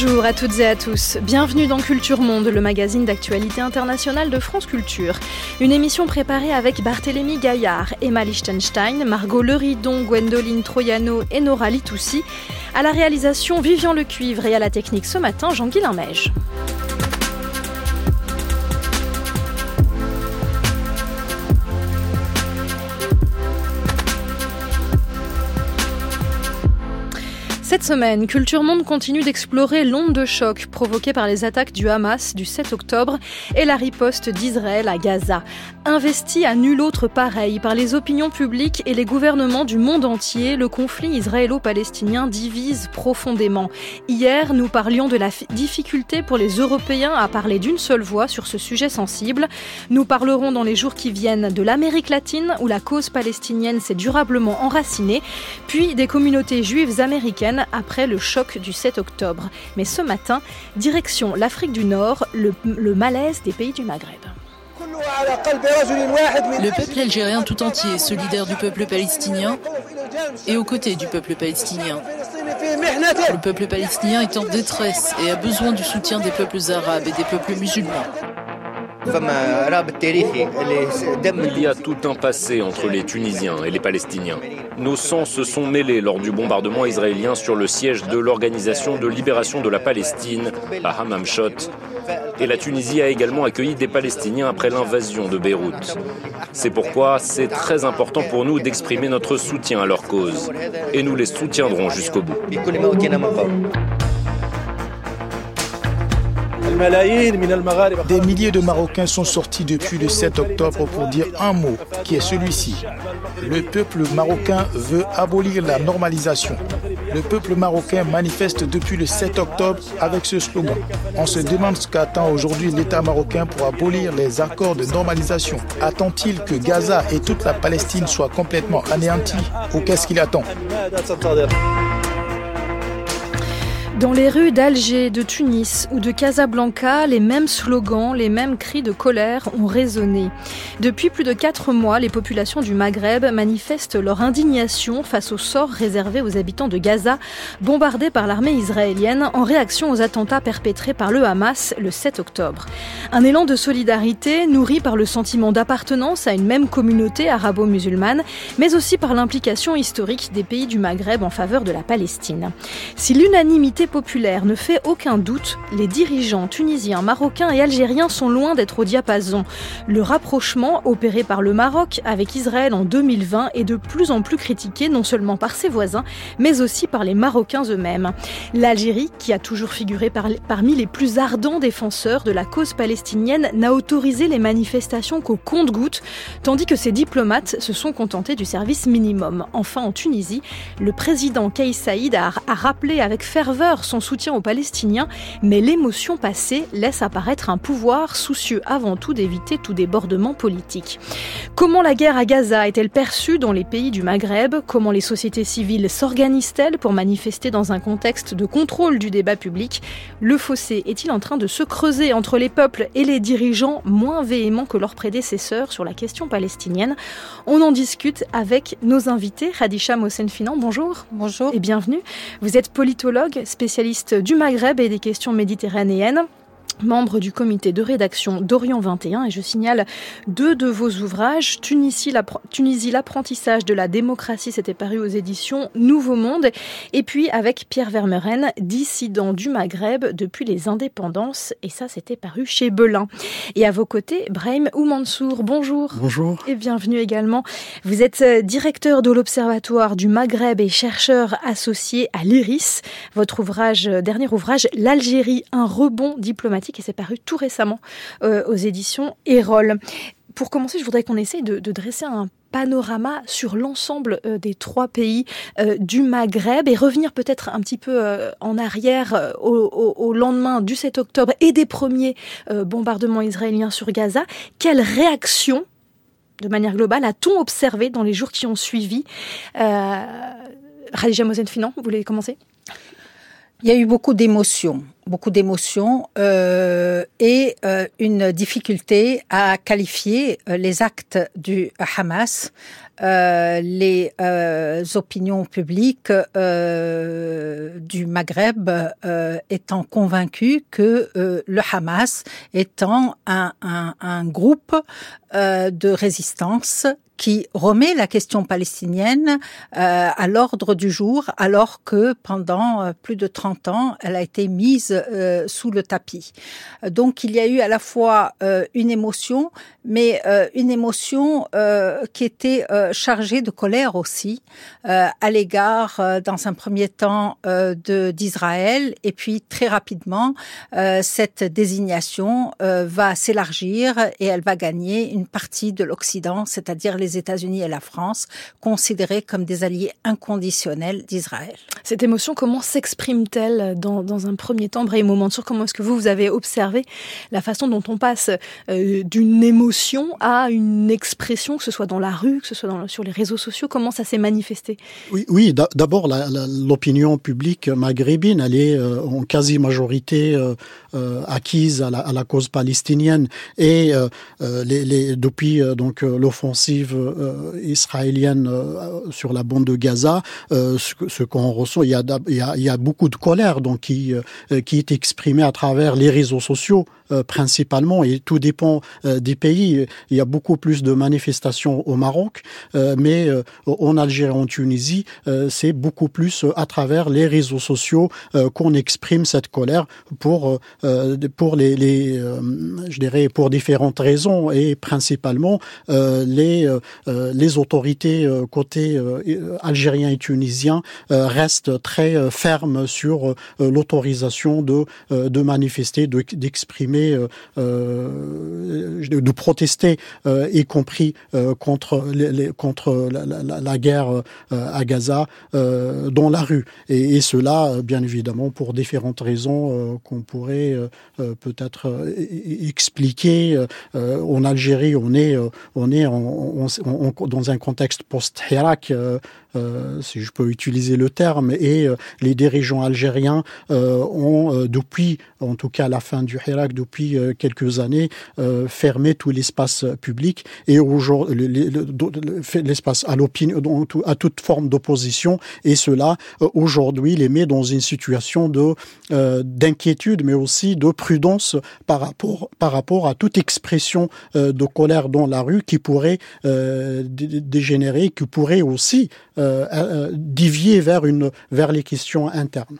Bonjour à toutes et à tous, bienvenue dans Culture Monde, le magazine d'actualité internationale de France Culture. Une émission préparée avec Barthélémy Gaillard, Emma Lichtenstein, Margot Leridon, Gwendoline Troyano et Nora Litoussi. À la réalisation, Vivian Lecuivre et à la technique ce matin, Jean-Guilain Mège. Semaine, Culture Monde continue d'explorer l'onde de choc provoquée par les attaques du Hamas du 7 octobre et la riposte d'Israël à Gaza. Investi à nul autre pareil par les opinions publiques et les gouvernements du monde entier, le conflit israélo-palestinien divise profondément. Hier, nous parlions de la difficulté pour les Européens à parler d'une seule voix sur ce sujet sensible. Nous parlerons dans les jours qui viennent de l'Amérique latine où la cause palestinienne s'est durablement enracinée, puis des communautés juives américaines après le choc du 7 octobre. Mais ce matin, direction l'Afrique du Nord, le, malaise des pays du Maghreb. Le peuple algérien tout entier, solidaire du peuple palestinien et aux côtés du peuple palestinien. Le peuple palestinien est en détresse et a besoin du soutien des peuples arabes et des peuples musulmans. Il y a tout un passé entre les Tunisiens et les Palestiniens. Nos sangs se sont mêlés lors du bombardement israélien sur le siège de l'Organisation de libération de la Palestine à Hamamshot. Et la Tunisie a également accueilli des Palestiniens après l'invasion de Beyrouth. C'est pourquoi c'est très important pour nous d'exprimer notre soutien à leur cause. Et nous les soutiendrons jusqu'au bout. Des milliers de Marocains sont sortis depuis le 7 octobre pour dire un mot, qui est celui-ci. Le peuple marocain veut abolir la normalisation. Le peuple marocain manifeste depuis le 7 octobre avec ce slogan. On se demande ce qu'attend aujourd'hui l'État marocain pour abolir les accords de normalisation. Attend-il que Gaza et toute la Palestine soient complètement anéantis ou qu'est-ce qu'il attend? Dans les rues d'Alger, de Tunis ou de Casablanca, les mêmes slogans, les mêmes cris de colère ont résonné. Depuis plus de quatre mois, les populations du Maghreb manifestent leur indignation face au sort réservé aux habitants de Gaza, bombardés par l'armée israélienne en réaction aux attentats perpétrés par le Hamas le 7 octobre. Un élan de solidarité nourri par le sentiment d'appartenance à une même communauté arabo-musulmane, mais aussi par l'implication historique des pays du Maghreb en faveur de la Palestine. Si l'unanimité populaire ne fait aucun doute, les dirigeants tunisiens, marocains et algériens sont loin d'être au diapason. Le rapprochement opéré par le Maroc avec Israël en 2020 est de plus en plus critiqué non seulement par ses voisins, mais aussi par les Marocains eux-mêmes. L'Algérie, qui a toujours figuré parmi les plus ardents défenseurs de la cause palestinienne, n'a autorisé les manifestations qu'au compte-gouttes, tandis que ses diplomates se sont contentés du service minimum. Enfin, en Tunisie, le président Kais Saïd a rappelé avec ferveur son soutien aux Palestiniens, mais l'émotion passée laisse apparaître un pouvoir soucieux avant tout d'éviter tout débordement politique. Comment la guerre à Gaza est-elle perçue dans les pays du Maghreb? Comment les sociétés civiles s'organisent-elles pour manifester dans un contexte de contrôle du débat public? Le fossé est-il en train de se creuser entre les peuples et les dirigeants moins véhéments que leurs prédécesseurs sur la question palestinienne? On en discute avec nos invités. Radisha Mossenfinan, bonjour. Bonjour. Et bienvenue. Vous êtes politologue, spécialiste spécialiste du Maghreb et des questions méditerranéennes membre du comité de rédaction d'Orient 21 et je signale deux de vos ouvrages. Tunisie, l'apprentissage de la démocratie, c'était paru aux éditions Nouveau Monde. Et puis avec Pierre Vermeren, dissident du Maghreb depuis les indépendances. Et ça, c'était paru chez Belin. Et à vos côtés, Brahim Oumansour, bonjour. Bonjour. Et bienvenue également. Vous êtes euh, directeur de l'Observatoire du Maghreb et chercheur associé à l'IRIS. Votre ouvrage, euh, dernier ouvrage, L'Algérie, un rebond diplomatique et c'est paru tout récemment euh, aux éditions Erol. pour commencer, je voudrais qu'on essaye de, dresser un panorama sur l'ensemble des trois pays du Maghreb et revenir peut-être un petit peu en arrière au, lendemain du 7 octobre et des premiers bombardements israéliens sur Gaza. Quelle réaction de manière globale, a-t-on observé dans les jours qui ont suivi euh, Khadija Mosen-Finan, vous voulez commencer? Il y a eu beaucoup d'émotions, beaucoup d'émotions euh, et euh, une difficulté à qualifier euh, les actes du Hamas euh, les euh, opinions publiques euh, du Maghreb étant convaincues que le Hamas étant un, un, un groupe de résistance qui remet la question palestinienne à l'ordre du jour, alors que pendant plus de 30 ans, elle a été mise euh, sous le tapis. Donc il y a eu à la fois euh, une émotion, mais une émotion qui était chargé de colère aussi euh, à l'égard, euh, dans un premier temps, euh, d'Israël, et puis très rapidement, cette désignation va s'élargir et elle va gagner une partie de l'Occident, c'est-à-dire les États-Unis et la France, considérés comme des alliés inconditionnels d'Israël. Cette émotion, comment s'exprime-t-elle dans, dans, un premier temps, Brahim Mansour Comment est-ce que vous, vous avez observé la façon dont on passe d'une émotion à une expression, que ce soit dans la rue, que ce soit sur les réseaux sociaux? Comment ça s'est manifesté? Oui, oui d'abord, l'opinion publique maghrébine, elle est euh, en quasi-majorité euh, euh, acquise à la, cause palestinienne. Et depuis donc l'offensive israélienne sur la bande de Gaza, ce, qu'on ressent, il y, a, beaucoup de colère donc, qui est exprimée à travers les réseaux sociaux. Euh, principalement, et tout dépend euh, des pays. Il y a beaucoup plus de manifestations au Maroc, euh, mais en Algérie, en Tunisie, c'est beaucoup plus à travers les réseaux sociaux qu'on exprime cette colère pour pour les, les je dirais pour différentes raisons et principalement les les autorités côté algérien et tunisien restent très fermes sur l'autorisation de de manifester, d'exprimer euh, euh, de protester, euh, y compris contre, contre la, guerre à Gaza, dans la rue. Et, cela, bien évidemment, pour différentes raisons qu'on pourrait peut-être expliquer. en Algérie, on est, on est dans un contexte post-Hirak si je peux utiliser le terme, et les dirigeants algériens ont, depuis, en tout cas la fin du Hirak, depuis quelques années, fermé tout l'espace public et aujourd'hui l'espace à l'opinion, à toute forme d'opposition, et cela aujourd'hui les met dans une situation de d'inquiétude, mais aussi de prudence par rapport à toute expression de colère dans la rue qui pourrait dégénérer, qui pourrait aussi euh, euh, dévier vers, une, vers les questions internes.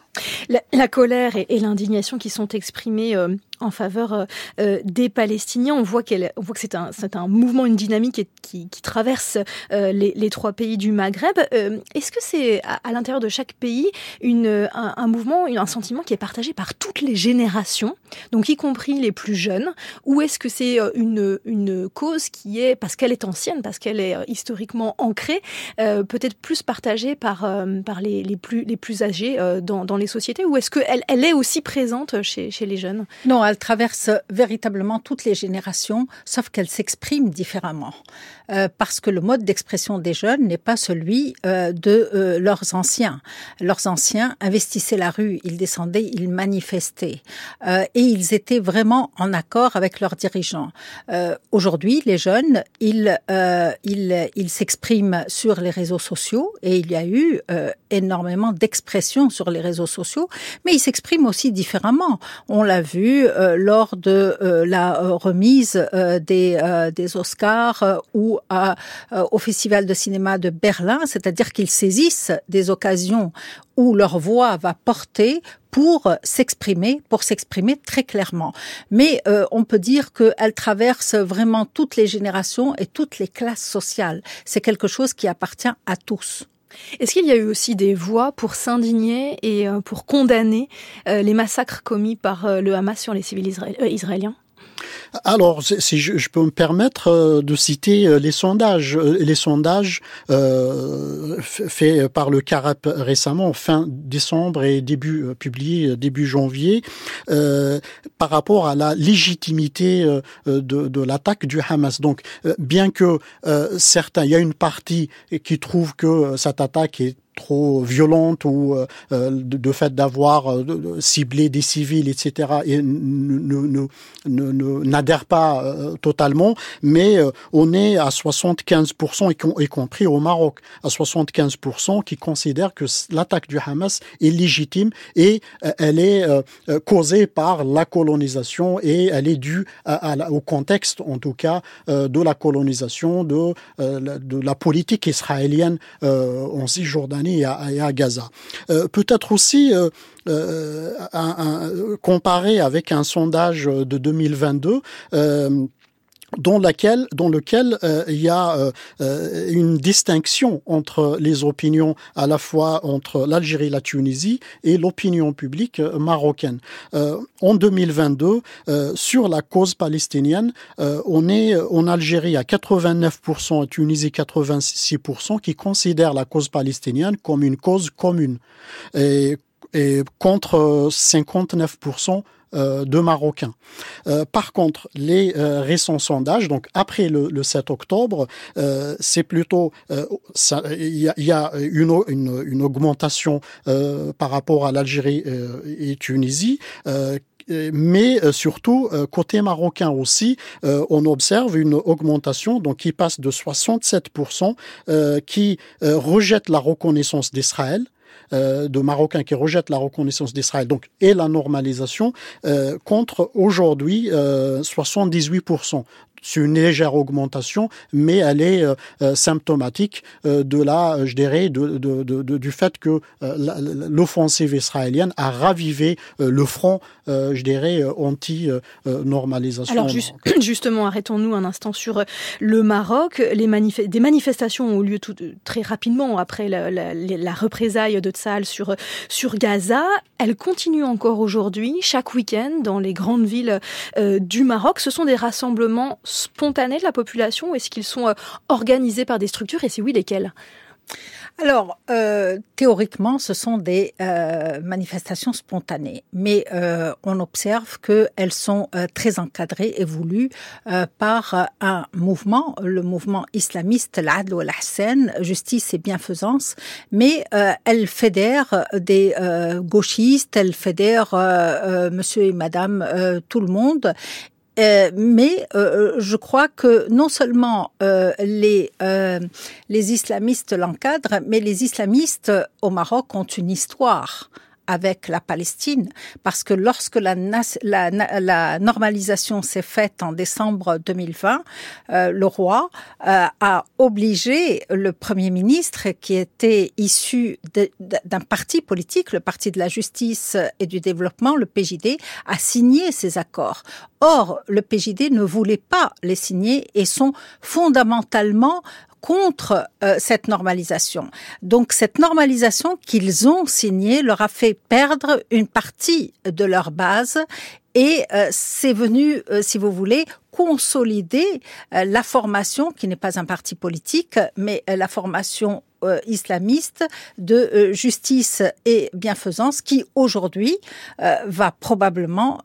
La, colère et, l'indignation qui sont exprimées euh, en faveur euh, des Palestiniens. On voit, qu'elle, on voit que c'est un, un mouvement, une dynamique qui, qui traverse les, les, trois pays du Maghreb. est-ce que c'est à, l'intérieur de chaque pays une, un, mouvement, un sentiment qui est partagé par toutes les générations, donc y compris les plus jeunes, ou est-ce que c'est une, une cause qui est, parce qu'elle est ancienne, parce qu'elle est historiquement ancrée, peut-être plus partagée par, par les, les, plus, les plus âgés dans, dans les sociétés, ou est-ce qu'elle elle est aussi présente chez, chez les jeunes? Non, elle traverse véritablement toutes les générations, sauf qu'elle s'exprime différemment. Euh, parce que le mode d'expression des jeunes n'est pas celui euh, de euh, leurs anciens. Leurs anciens investissaient la rue, ils descendaient, ils manifestaient. et ils étaient vraiment en accord avec leurs dirigeants. Aujourd'hui, les jeunes, ils, ils, ils s'expriment sur les réseaux sociaux et il y a eu énormément d'expressions sur les réseaux sociaux, mais ils s'expriment aussi différemment. On l'a vu euh, lors de euh, la euh, remise des, des Oscars ou au Festival de cinéma de Berlin, c'est-à-dire qu'ils saisissent des occasions où leur voix va porter pour s'exprimer, pour s'exprimer très clairement. Mais on peut dire qu'elle traverse vraiment toutes les générations et toutes les classes sociales. C'est quelque chose qui appartient à tous. Est-ce qu'il y a eu aussi des voix pour s'indigner et euh, pour condamner euh, les massacres commis par euh, le Hamas sur les civils israéliens? Alors, si je, peux me permettre euh, de citer euh, les sondages, euh, les sondages faits par le CAREP récemment, fin décembre et début publié début janvier, par rapport à la légitimité de, de l'attaque du Hamas. Donc, bien que certains, il y a une partie qui trouve que cette attaque est trop violente ou euh, euh, de, fait d'avoir euh, ciblé des civils, etc. et n'adhère pas totalement, mais on est à 75%, y, y compris au Maroc, à 75% qui considèrent que l'attaque du Hamas est légitime et elle est causée par la colonisation et elle est due au contexte, en tout cas, de la colonisation, de, de la politique israélienne en Cisjordanie et à, Gaza. Euh, peut-être aussi euh, euh, comparé avec un sondage de 2022 dans, laquelle, dans lequel euh, il y a euh, euh, une distinction entre les opinions à la fois entre l'Algérie et la Tunisie et l'opinion publique marocaine. en 2022, sur la cause palestinienne, on est en Algérie à 89%, en Tunisie 86%, qui considèrent la cause palestinienne comme une cause commune. Et, et contre 59% euh, de Marocains. Euh, par contre, les euh, récents sondages, donc après le, 7 octobre, c'est plutôt il y a, une, une, augmentation par rapport à l'Algérie et Tunisie mais surtout côté marocain aussi, on observe une augmentation donc qui passe de 67% qui rejette la reconnaissance d'Israël euh, de Marocains qui rejettent la reconnaissance d'Israël, donc et la normalisation, euh, contre aujourd'hui 78%. Euh, c'est une légère augmentation, mais elle est symptomatique de la, je dirais, de, du fait que l'offensive israélienne a ravivé le front, je dirais, anti-normalisation. Alors justement, arrêtons-nous un instant sur le Maroc. Les des manifestations ont eu lieu très rapidement après la, la représaille de Tzal sur, Gaza. Elle continue encore aujourd'hui, chaque week-end, dans les grandes villes euh, du Maroc. Ce sont des rassemblements spontanés de la population ou est-ce qu'ils sont euh, organisés par des structures et si oui, lesquelles? Alors, euh, théoriquement, ce sont des euh, manifestations spontanées, mais on observe qu'elles sont très encadrées et voulues par un mouvement, le mouvement islamiste, l'Adl ou justice et bienfaisance, mais elles fédèrent des gauchistes, elles fédèrent monsieur et madame tout le monde, euh, mais euh, je crois que non seulement euh, les, les islamistes l'encadrent, mais les islamistes au Maroc ont une histoire avec la Palestine, parce que lorsque la, la, la normalisation s'est faite en décembre 2020, euh, le roi euh, a obligé le Premier ministre, qui était issu d'un parti politique, le Parti de la justice et du développement, le PJD, à signer ces accords. Or, le PJD ne voulait pas les signer et sont fondamentalement contre euh, cette normalisation. Donc cette normalisation qu'ils ont signée leur a fait perdre une partie de leur base et euh, c'est venu, euh, si vous voulez, consolider la formation, qui n'est pas un parti politique, mais la formation euh, islamiste de euh, justice et bienfaisance qui aujourd'hui euh, va probablement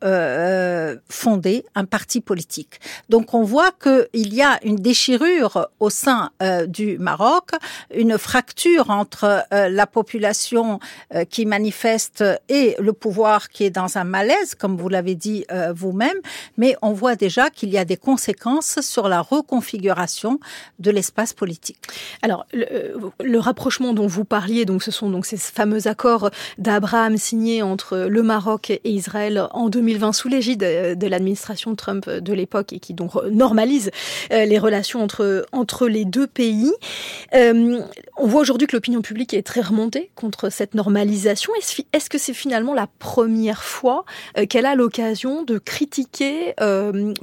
fonder un parti politique. Donc on voit qu'il y a une déchirure au sein du Maroc, une fracture entre la population qui manifeste et le pouvoir qui est dans un malaise, comme vous l'avez dit vous-même, mais on voit déjà qu'il y a des conséquences sur la reconfiguration de l'espace politique. Alors, le rapprochement dont vous parliez, donc ce sont donc ces fameux accords d'Abraham signés entre le Maroc et Israël en 2020 sous l'égide de l'administration Trump de l'époque et qui donc normalise euh, les relations entre entre les deux pays. Euh, on voit aujourd'hui que l'opinion publique est très remontée contre cette normalisation. Est-ce que c'est finalement la première fois euh, qu'elle a l'occasion de critiquer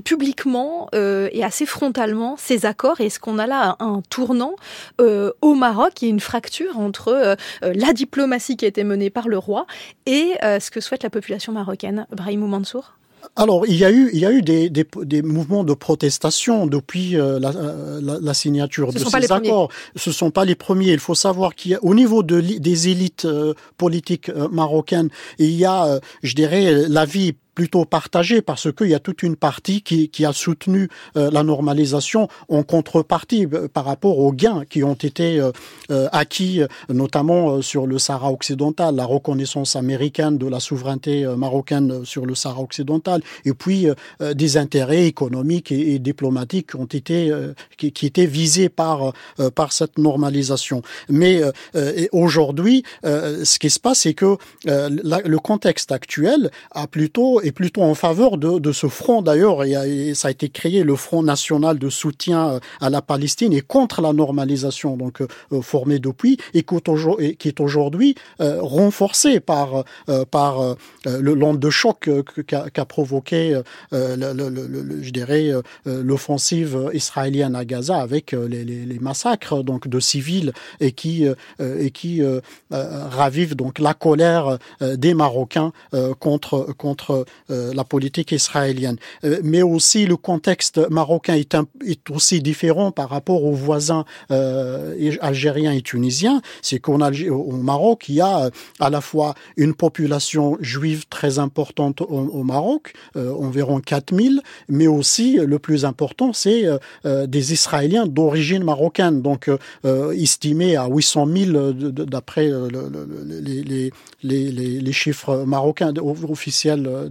publiquement et assez frontalement ces accords? Est-ce qu'on a là un tournant au Maroc? Il y a une fracture entre euh, euh, la diplomatie qui a été menée par le roi et euh, ce que souhaite la population marocaine. Brahim Mansour alors, il y a eu, il y a eu des, des, des mouvements de protestation depuis euh, la, la, la, signature Ce de ces premiers. accords. Ce sont pas les premiers. Il faut savoir qu'au niveau de, des élites euh, politiques euh, marocaines, il y a, je dirais, l'avis plutôt partagé parce qu'il y a toute une partie qui, a soutenu euh, la normalisation en contrepartie euh, par rapport aux gains qui ont été euh, acquis, notamment sur le Sahara occidental, la reconnaissance américaine de la souveraineté marocaine sur le Sahara occidental, et puis des intérêts économiques et, diplomatiques qui ont été qui, étaient visés par par cette normalisation. Mais aujourd'hui, ce qui se passe, c'est que le contexte actuel a plutôt est plutôt en faveur de, de ce front. D'ailleurs, ça a été créé le Front national de soutien euh, à la Palestine et contre la normalisation, donc euh, euh, formé depuis et qui est aujourd'hui renforcé par par le l'onde de choc qu'a provoqué, le, le- le- je dirais, l'offensive israélienne à Gaza avec les, les- les massacres donc de civils et qui et qui euh, euh, ravive donc la colère des Marocains contre contre la politique israélienne. Euh, mais aussi le contexte marocain est, un- est aussi différent par rapport aux voisins euh, algériens et tunisiens. C'est qu'en Algé- au Maroc, il y a euh, à la fois une population juive très importante au, au Maroc, euh, environ 4000, mais aussi euh, le plus important, c'est euh, euh, des Israéliens d'origine marocaine, donc euh, euh, estimés à 800 000 euh, de- de- d'après euh, le- le- le- les, les, les, les, chiffres marocains officiels euh,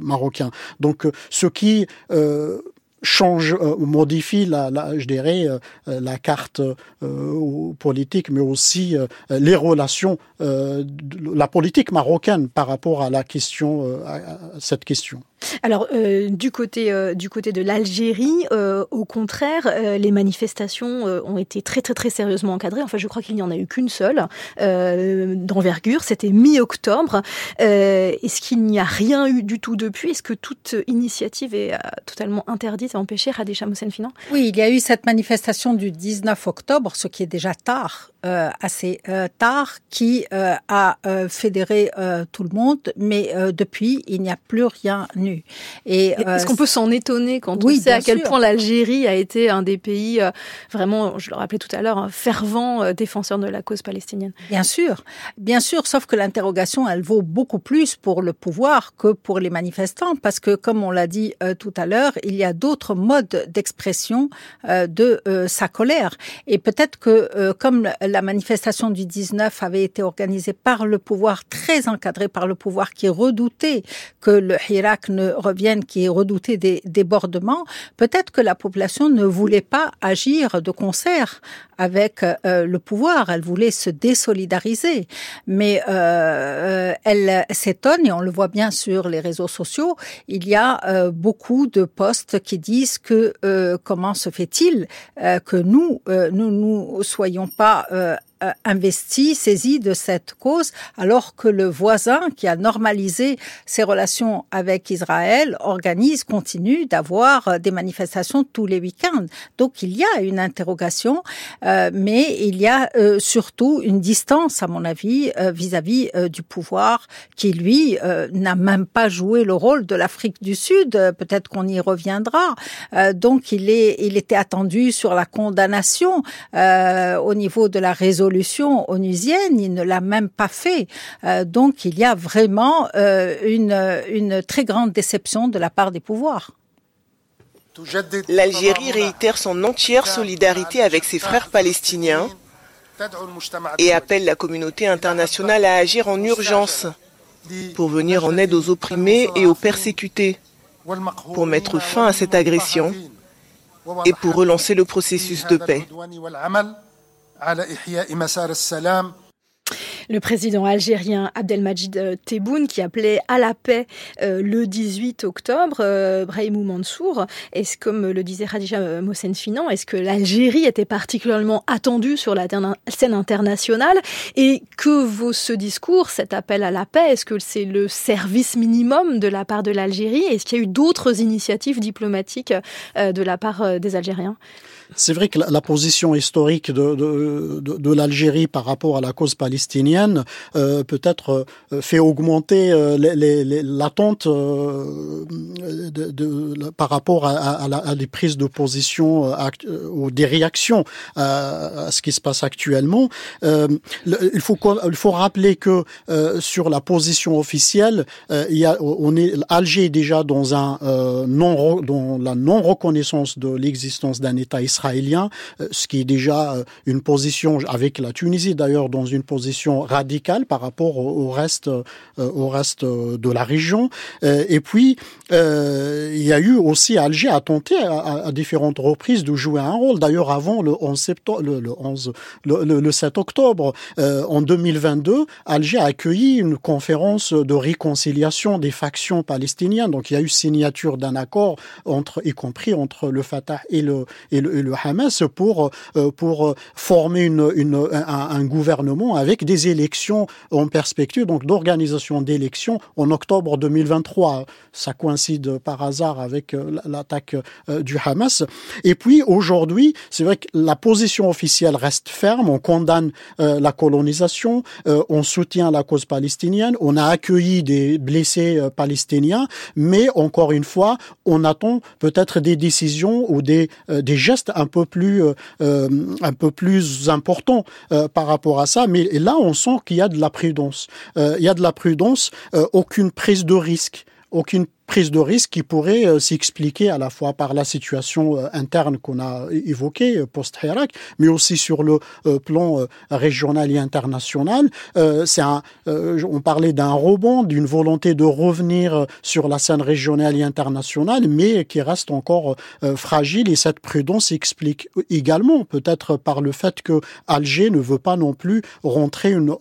marocains. Donc, euh, ce qui euh, change, euh, modifie la, la, je dirais, euh, la carte politique, mais aussi les relations, la politique marocaine par rapport à la question, à cette question. Alors, euh, du, côté, euh, du côté de l'Algérie, euh, au contraire, les manifestations ont été très, très, très sérieusement encadrées. Enfin, je crois qu'il n'y en a eu qu'une seule d'envergure. C'était mi-octobre. Est-ce qu'il n'y a rien eu du tout depuis? Est-ce que toute initiative est totalement interdite et empêchée? Radisha Moussen Finan Oui, il y a eu cette manifestation du 19 octobre, ce qui est déjà tard, assez tard, qui a fédéré tout le monde, mais depuis, il n'y a plus rien. Et euh, Est-ce qu'on peut s'en étonner quand oui, on sait à quel sûr. point l'Algérie a été un des pays euh, vraiment, je le rappelais tout à l'heure, un fervent euh, défenseur de la cause palestinienne? Bien sûr, bien sûr, sauf que l'interrogation, elle vaut beaucoup plus pour le pouvoir que pour les manifestants, parce que, comme on l'a dit euh, tout à l'heure, il y a d'autres modes d'expression euh, de euh, sa colère. Et peut-être que, euh, comme la manifestation du 19 avait été organisée par le pouvoir, très encadrée par le pouvoir, qui redoutait que le Hirak ne revienne, qui redoutait des débordements, peut-être que la population ne voulait pas agir de concert avec euh, le pouvoir. Elle voulait se désolidariser. Mais euh, elle s'étonne, et on le voit bien sur les réseaux sociaux, il y a euh, beaucoup de posts qui disent que euh, comment se fait-il euh, que nous, euh, nous, nous soyons pas euh, investi, saisi de cette cause, alors que le voisin qui a normalisé ses relations avec Israël organise, continue d'avoir euh, des manifestations tous les week-ends. Donc il y a une interrogation, euh, mais il y a euh, surtout une distance, à mon avis, euh, vis-à-vis du pouvoir qui, lui, n'a même pas joué le rôle de l'Afrique du Sud. Peut-être qu'on y reviendra. Donc il, est, il était attendu sur la condamnation au niveau de la résolution onusienne, il ne l'a même pas fait. Euh, donc il y a vraiment euh, une très grande déception de la part des pouvoirs. L'Algérie réitère son entière solidarité avec ses frères palestiniens et appelle la communauté internationale à agir en urgence pour venir en aide aux opprimés et aux persécutés, pour mettre fin à cette agression et pour relancer le processus de paix. Le président algérien Abdelmajid euh, Tebboune qui appelait à la paix euh, le 18 octobre, euh, Brahimou Mansour, est-ce comme le disait Khadija Mohsen Finan, est-ce que l'Algérie était particulièrement attendue sur la scène internationale? Et que vaut ce discours, cet appel à la paix? Est-ce que c'est le service minimum de la part de l'Algérie? Est-ce qu'il y a eu d'autres initiatives diplomatiques euh, de la part euh, des Algériens? C'est vrai que la, position historique de, de, de, de l'Algérie par rapport à la cause palestinienne euh, peut-être euh, fait augmenter euh, l'attente euh, de, par rapport à, à, des prises de position ou des réactions à, ce qui se passe actuellement. il faut il faut rappeler que sur la position officielle, il y a, on est Alger est déjà dans un non dans la non reconnaissance de l'existence d'un État israélien, ce qui est déjà une position avec la Tunisie d'ailleurs dans une position radicale par rapport au, reste, euh, au reste de la région. Euh, et puis, euh, il y a eu aussi Alger a tenté à, différentes reprises de jouer un rôle. D'ailleurs, avant le 11 septembre, le, 11, le, 7 octobre, en 2022, Alger a accueilli une conférence de réconciliation des factions palestiniennes. Donc, il y a eu signature d'un accord entre, y compris entre le Fatah et le, et Hamas pour, pour former une, un, gouvernement avec des élections en perspective, donc d'organisation d'élections en octobre 2023. Ça coïncide par hasard avec euh, l'attaque euh, du Hamas. Et puis aujourd'hui, c'est vrai que la position officielle reste ferme. On condamne euh, la colonisation, on soutient la cause palestinienne, on a accueilli des blessés palestiniens, mais encore une fois, on attend peut-être des décisions ou des, des gestes un peu plus un peu plus importants par rapport à ça. Mais là, on sent qu'il y a de la prudence. Euh, il y a de la prudence, euh, aucune prise de risque, aucune prise de risque qui pourrait euh, s'expliquer à la fois par la situation euh, interne qu'on a évoquée euh, post-Hirak, mais aussi sur le plan régional et international. C'est un, on parlait d'un rebond, d'une volonté de revenir sur la scène régionale et internationale, mais qui reste encore fragile et cette prudence s'explique également peut-être par le fait que Alger ne veut pas non plus rentrer une,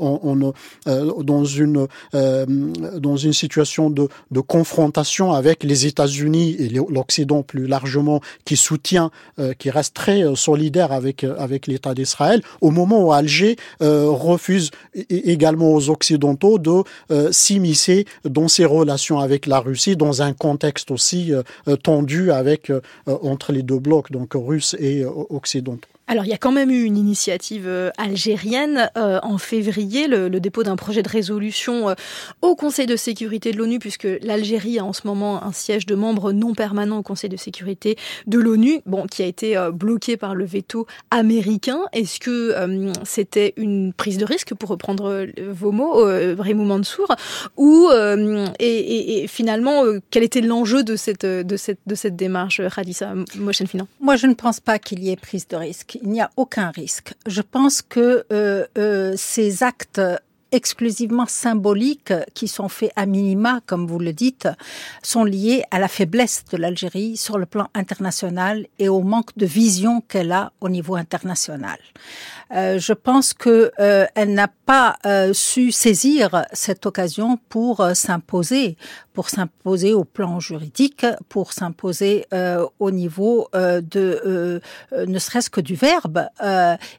dans une dans une situation de, de confrontation avec les États-Unis et l'Occident plus largement, qui soutient, euh, qui reste très euh, solidaire avec euh, avec l'État d'Israël, au moment où Alger refuse également aux Occidentaux de s'immiscer dans ses relations avec la Russie, dans un contexte aussi tendu avec entre les deux blocs, donc russes et occidentaux. Alors, il y a quand même eu une initiative euh, algérienne euh, en février, le, dépôt d'un projet de résolution euh, au Conseil de sécurité de l'ONU, puisque l'Algérie a en ce moment un siège de membre non permanent au Conseil de sécurité de l'ONU, bon, qui a été bloqué par le veto américain. Est-ce que c'était une prise de risque, pour reprendre vos mots, Raymond Mansour, ou et, et, finalement, quel était l'enjeu de cette, de, cette, de cette démarche, Radissa Moshenfinan Moi, je ne pense pas qu'il y ait prise de risque il n'y a aucun risque. Je pense que euh, euh, ces actes exclusivement symboliques qui sont faits à minima, comme vous le dites, sont liés à la faiblesse de l'Algérie sur le plan international et au manque de vision qu'elle a au niveau international. Euh, je pense que euh, elle n'a pas euh, su saisir cette occasion pour euh, s'imposer, pour s'imposer au plan juridique, pour s'imposer au niveau de ne serait-ce que du verbe,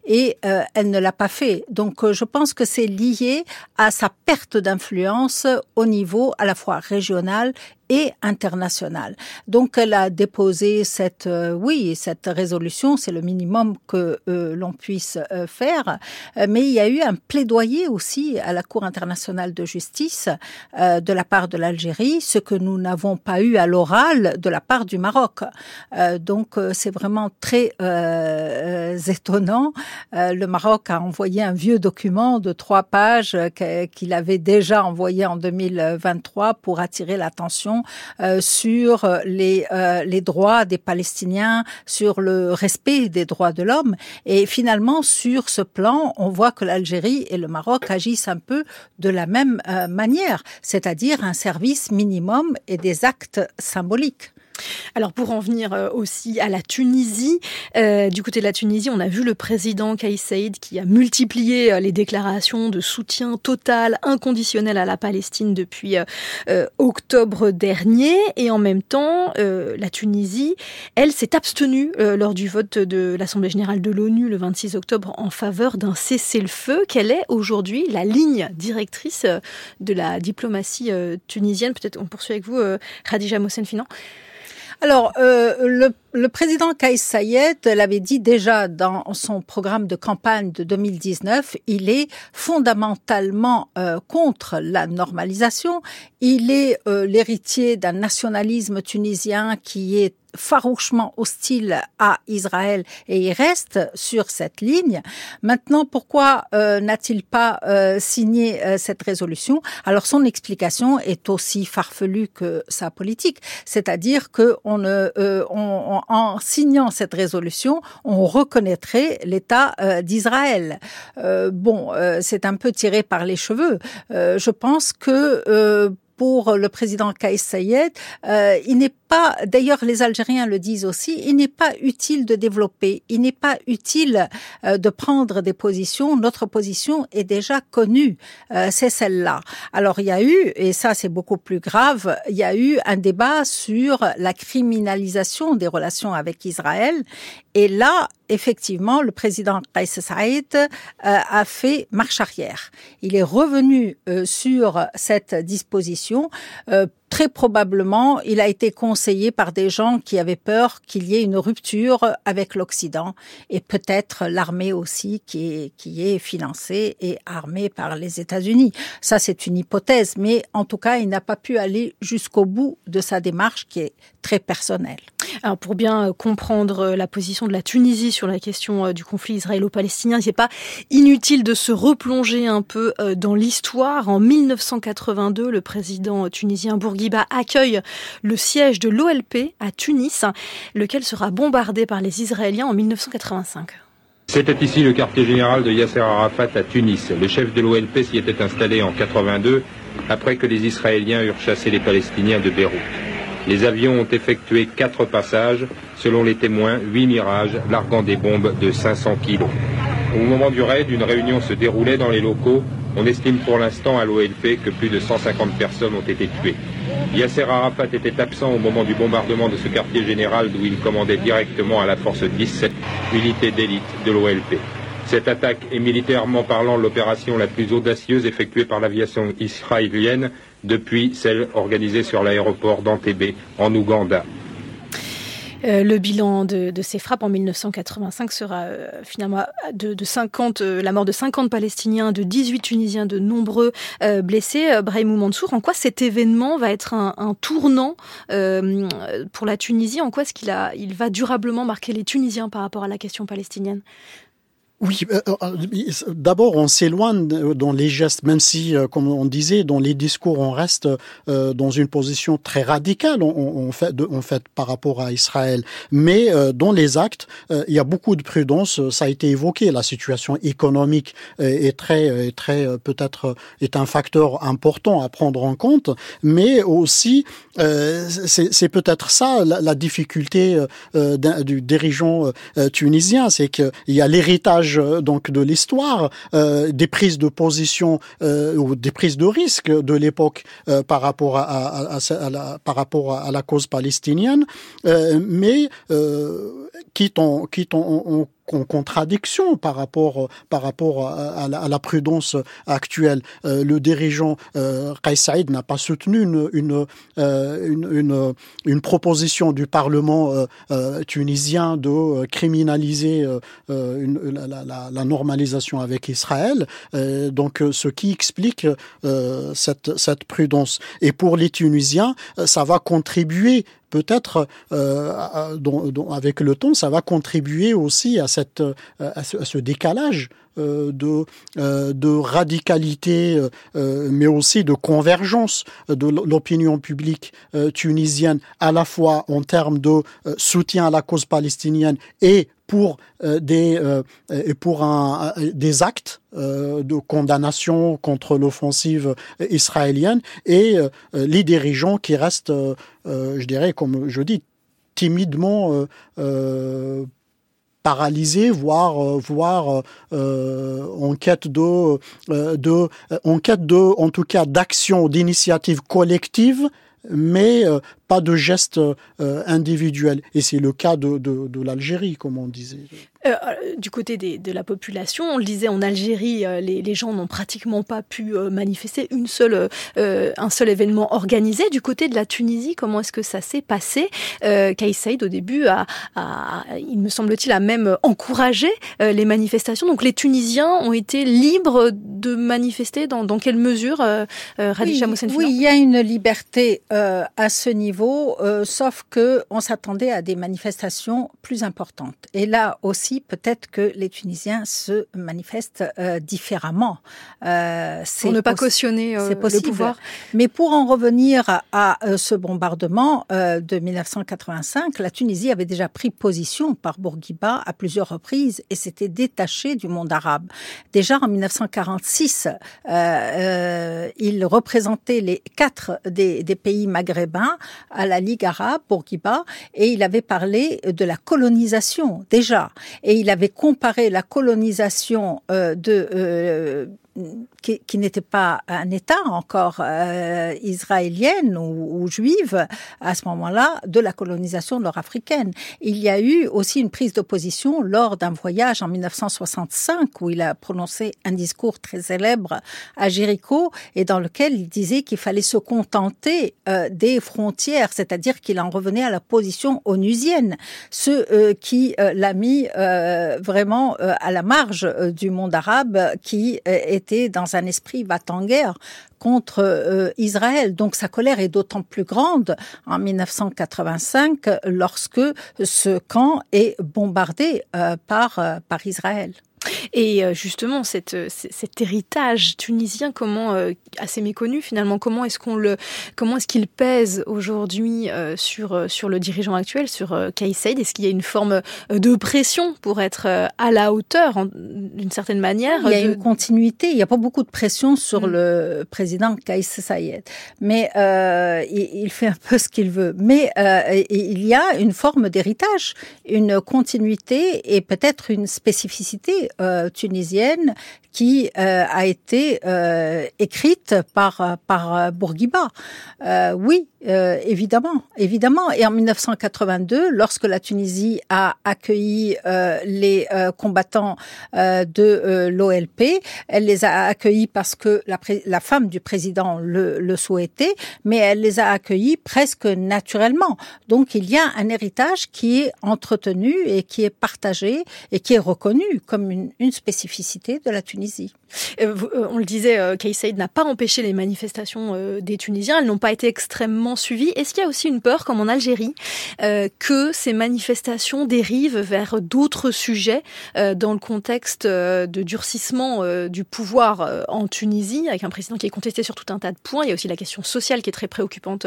et elle ne l'a pas fait. Donc, je pense que c'est lié à sa perte d'influence au niveau à la fois régional et internationale. Donc elle a déposé cette euh, oui cette résolution, c'est le minimum que euh, l'on puisse euh, faire. mais il y a eu un plaidoyer aussi à la Cour internationale de justice de la part de l'Algérie, ce que nous n'avons pas eu à l'oral de la part du Maroc. donc c'est vraiment très étonnant. le Maroc a envoyé un vieux document de trois pages qu'il avait déjà envoyé en 2023 pour attirer l'attention euh, sur les, euh, les droits des Palestiniens, sur le respect des droits de l'homme. Et finalement, sur ce plan, on voit que l'Algérie et le Maroc agissent un peu de la même euh, manière, c'est-à-dire un service minimum et des actes symboliques. Alors pour en venir euh, aussi à la Tunisie, euh, du côté de la Tunisie, on a vu le président Kais Saïd qui a multiplié euh, les déclarations de soutien total, inconditionnel à la Palestine depuis octobre dernier, et en même temps, la Tunisie, elle, s'est abstenue lors du vote de l'Assemblée générale de l'ONU le 26 octobre en faveur d'un cessez-le-feu. Quelle est aujourd'hui la ligne directrice de la diplomatie tunisienne? Peut-être on poursuit avec vous, Khadija Mossenfinan. Alors, euh, le, le, président Kais Sayed l'avait dit déjà dans son programme de campagne de 2019, il est fondamentalement euh, contre la normalisation. Il est euh, l'héritier d'un nationalisme tunisien qui est farouchement hostile à Israël et il reste sur cette ligne. Maintenant, pourquoi euh, n'a-t-il pas euh, signé euh, cette résolution? Alors son explication est aussi farfelue que sa politique, c'est-à-dire que on, on, en signant cette résolution, on reconnaîtrait l'État d'Israël. bon, c'est un peu tiré par les cheveux. je pense que pour le président Kais Sayed, euh, il n'est d'ailleurs les Algériens le disent aussi, il n'est pas utile de développer, il n'est pas utile euh, de prendre des positions. Notre position est déjà connue, euh, c'est celle-là. Alors il y a eu, et ça c'est beaucoup plus grave, il y a eu un débat sur la criminalisation des relations avec Israël. Et là, effectivement, le président Kais Saïd euh, a fait marche arrière. Il est revenu euh, sur cette disposition euh, très probablement, il a été conseillé par des gens qui avaient peur qu'il y ait une rupture avec l'Occident et peut-être l'armée aussi qui est, qui est financée et armée par les États-Unis. Ça, c'est une hypothèse, mais en tout cas, il n'a pas pu aller jusqu'au bout de sa démarche qui est très personnelle. Alors pour bien comprendre la position de la Tunisie sur la question euh, du conflit israélo-palestinien, c'est pas inutile de se replonger un peu euh, dans l'histoire. En 1982, le président tunisien Bourguiba Bourguiba accueille le siège de l'OLP à Tunis, lequel sera bombardé par les Israéliens en 1985. C'était ici le quartier général de Yasser Arafat à Tunis. Le chef de l'OLP s'y était installé en 82 après que les Israéliens eurent chassé les Palestiniens de Beyrouth. Les avions ont effectué quatre passages, selon les témoins, huit mirages, larguant des bombes de 500 kilos. Au moment du raid, une réunion se déroulait dans les locaux. On estime pour l'instant à l'OLP que plus de 150 personnes ont été tuées. Yasser Arafat était absent au moment du bombardement de ce quartier général d'où il commandait directement à la force 17, unité d'élite de l'OLP. Cette attaque est militairement parlant l'opération la plus audacieuse effectuée par l'aviation israélienne depuis celle organisée sur l'aéroport d'Antébé en Ouganda. Euh, le bilan de, ces frappes en 1985 sera euh, finalement de, 50, euh, la mort de 50 Palestiniens, de 18 Tunisiens, de nombreux blessés. Brahim Mansour, en quoi cet événement va être un, tournant pour la Tunisie? En quoi est-ce qu'il il va durablement marquer les Tunisiens par rapport à la question palestinienne? Oui, euh, euh, euh, d'abord on s'éloigne dans les gestes, même si, comme on disait, dans les discours on reste dans une position très radicale on, fait, on fait par rapport à Israël. Mais dans les actes, il y a beaucoup de prudence. Ça a été évoqué. La situation économique est très, très peut-être est un facteur important à prendre en compte, mais aussi c'est peut-être ça la, difficulté du dirigeant tunisien, c'est qu'il y a l'héritage euh, donc de l'histoire, euh, des prises de position euh, ou des prises de risque de l'époque par rapport à, la, par rapport à la cause palestinienne, mais quitte en, quitte en contradiction par rapport par rapport à, la, prudence actuelle. Euh, le dirigeant euh, n'a pas soutenu une une, euh, une, une, proposition du Parlement euh, tunisien de criminaliser une, la, la, la, normalisation avec Israël. donc, ce qui explique cette cette prudence. Et pour les Tunisiens, ça va contribuer peut-être euh, avec le temps, ça va contribuer aussi à, euh, à, ce, décalage de, de radicalité, mais aussi de convergence de l'opinion publique tunisienne, à la fois en termes de soutien à la cause palestinienne et pour des pour des actes de condamnation contre l'offensive israélienne et les dirigeants qui restent euh, je dirais, comme je dis, timidement euh, euh, paralysés, voire, voire en quête de, de, en quête de, en tout cas, d'action, d'initiative collective mais pas de gestes individuels. Et c'est le cas de, de, de l'Algérie, comme on disait. Euh, euh, du côté de la population, on le disait en Algérie, euh, les, gens n'ont pratiquement pas pu manifester une seule, un seul événement organisé. Du côté de la Tunisie, comment est-ce que ça s'est passé? Euh, Saïd, au début, a, il me semble-t-il, a même encouragé les manifestations. Donc les Tunisiens ont été libres de manifester. Dans, dans quelle mesure, oui, oui, il y a une liberté à ce niveau, sauf que on s'attendait à des manifestations plus importantes. Et là aussi, peut-être que les Tunisiens se manifestent euh, différemment. Euh, pour ne pas cautionner euh, le pouvoir. Mais pour en revenir à, ce bombardement de 1985, la Tunisie avait déjà pris position par Bourguiba à plusieurs reprises et s'était détachée du monde arabe. Déjà en 1946, il représentait les quatre des, des pays maghrébins à la Ligue arabe, Bourguiba, et il avait parlé de la colonisation déjà et il avait comparé la colonisation euh, de euh, qui, qui n'était pas un État encore euh, israélienne ou, ou, juive à ce moment-là de la colonisation nord-africaine. Il y a eu aussi une prise d'opposition lors d'un voyage en 1965 où il a prononcé un discours très célèbre à Jéricho et dans lequel il disait qu'il fallait se contenter euh, des frontières, c'est-à-dire qu'il en revenait à la position onusienne, ce euh, qui euh, l'a mis euh, vraiment à la marge du monde arabe qui dans un esprit va-t-en-guerre contre euh, Israël. Donc sa colère est d'autant plus grande en 1985 lorsque ce camp est bombardé euh, par, euh, par Israël. Et euh, justement, cette, euh, cet héritage tunisien, comment euh, assez méconnu finalement, comment est-ce qu'on le, comment est-ce qu'il pèse aujourd'hui sur sur le dirigeant actuel, sur Kais Saïd Est-ce qu'il y a une forme de pression pour être à la hauteur, d'une certaine manière Il y a une continuité. Il n'y a pas beaucoup de pression sur mm. le président Kais Saïd, mais il, il, fait un peu ce qu'il veut. Mais il y a une forme d'héritage, une continuité et peut-être une spécificité euh, tunisienne qui euh, a été euh, écrite par par Bourguiba. oui, évidemment, évidemment. Et en 1982, lorsque la Tunisie a accueilli les combattants de l'OLP, elle les a accueillis parce que la, la femme du président le, le souhaitait, mais elle les a accueillis presque naturellement. Donc il y a un héritage qui est entretenu et qui est partagé et qui est reconnu comme une une, spécificité de la Tunisie. Euh, euh, on le disait, euh, Kay n'a pas empêché les manifestations des Tunisiens. Elles n'ont pas été extrêmement suivies. Est-ce qu'il y a aussi une peur, comme en Algérie, que ces manifestations dérivent vers d'autres sujets dans le contexte de durcissement du pouvoir en Tunisie, avec un président qui est contesté sur tout un tas de points? Il y a aussi la question sociale qui est très préoccupante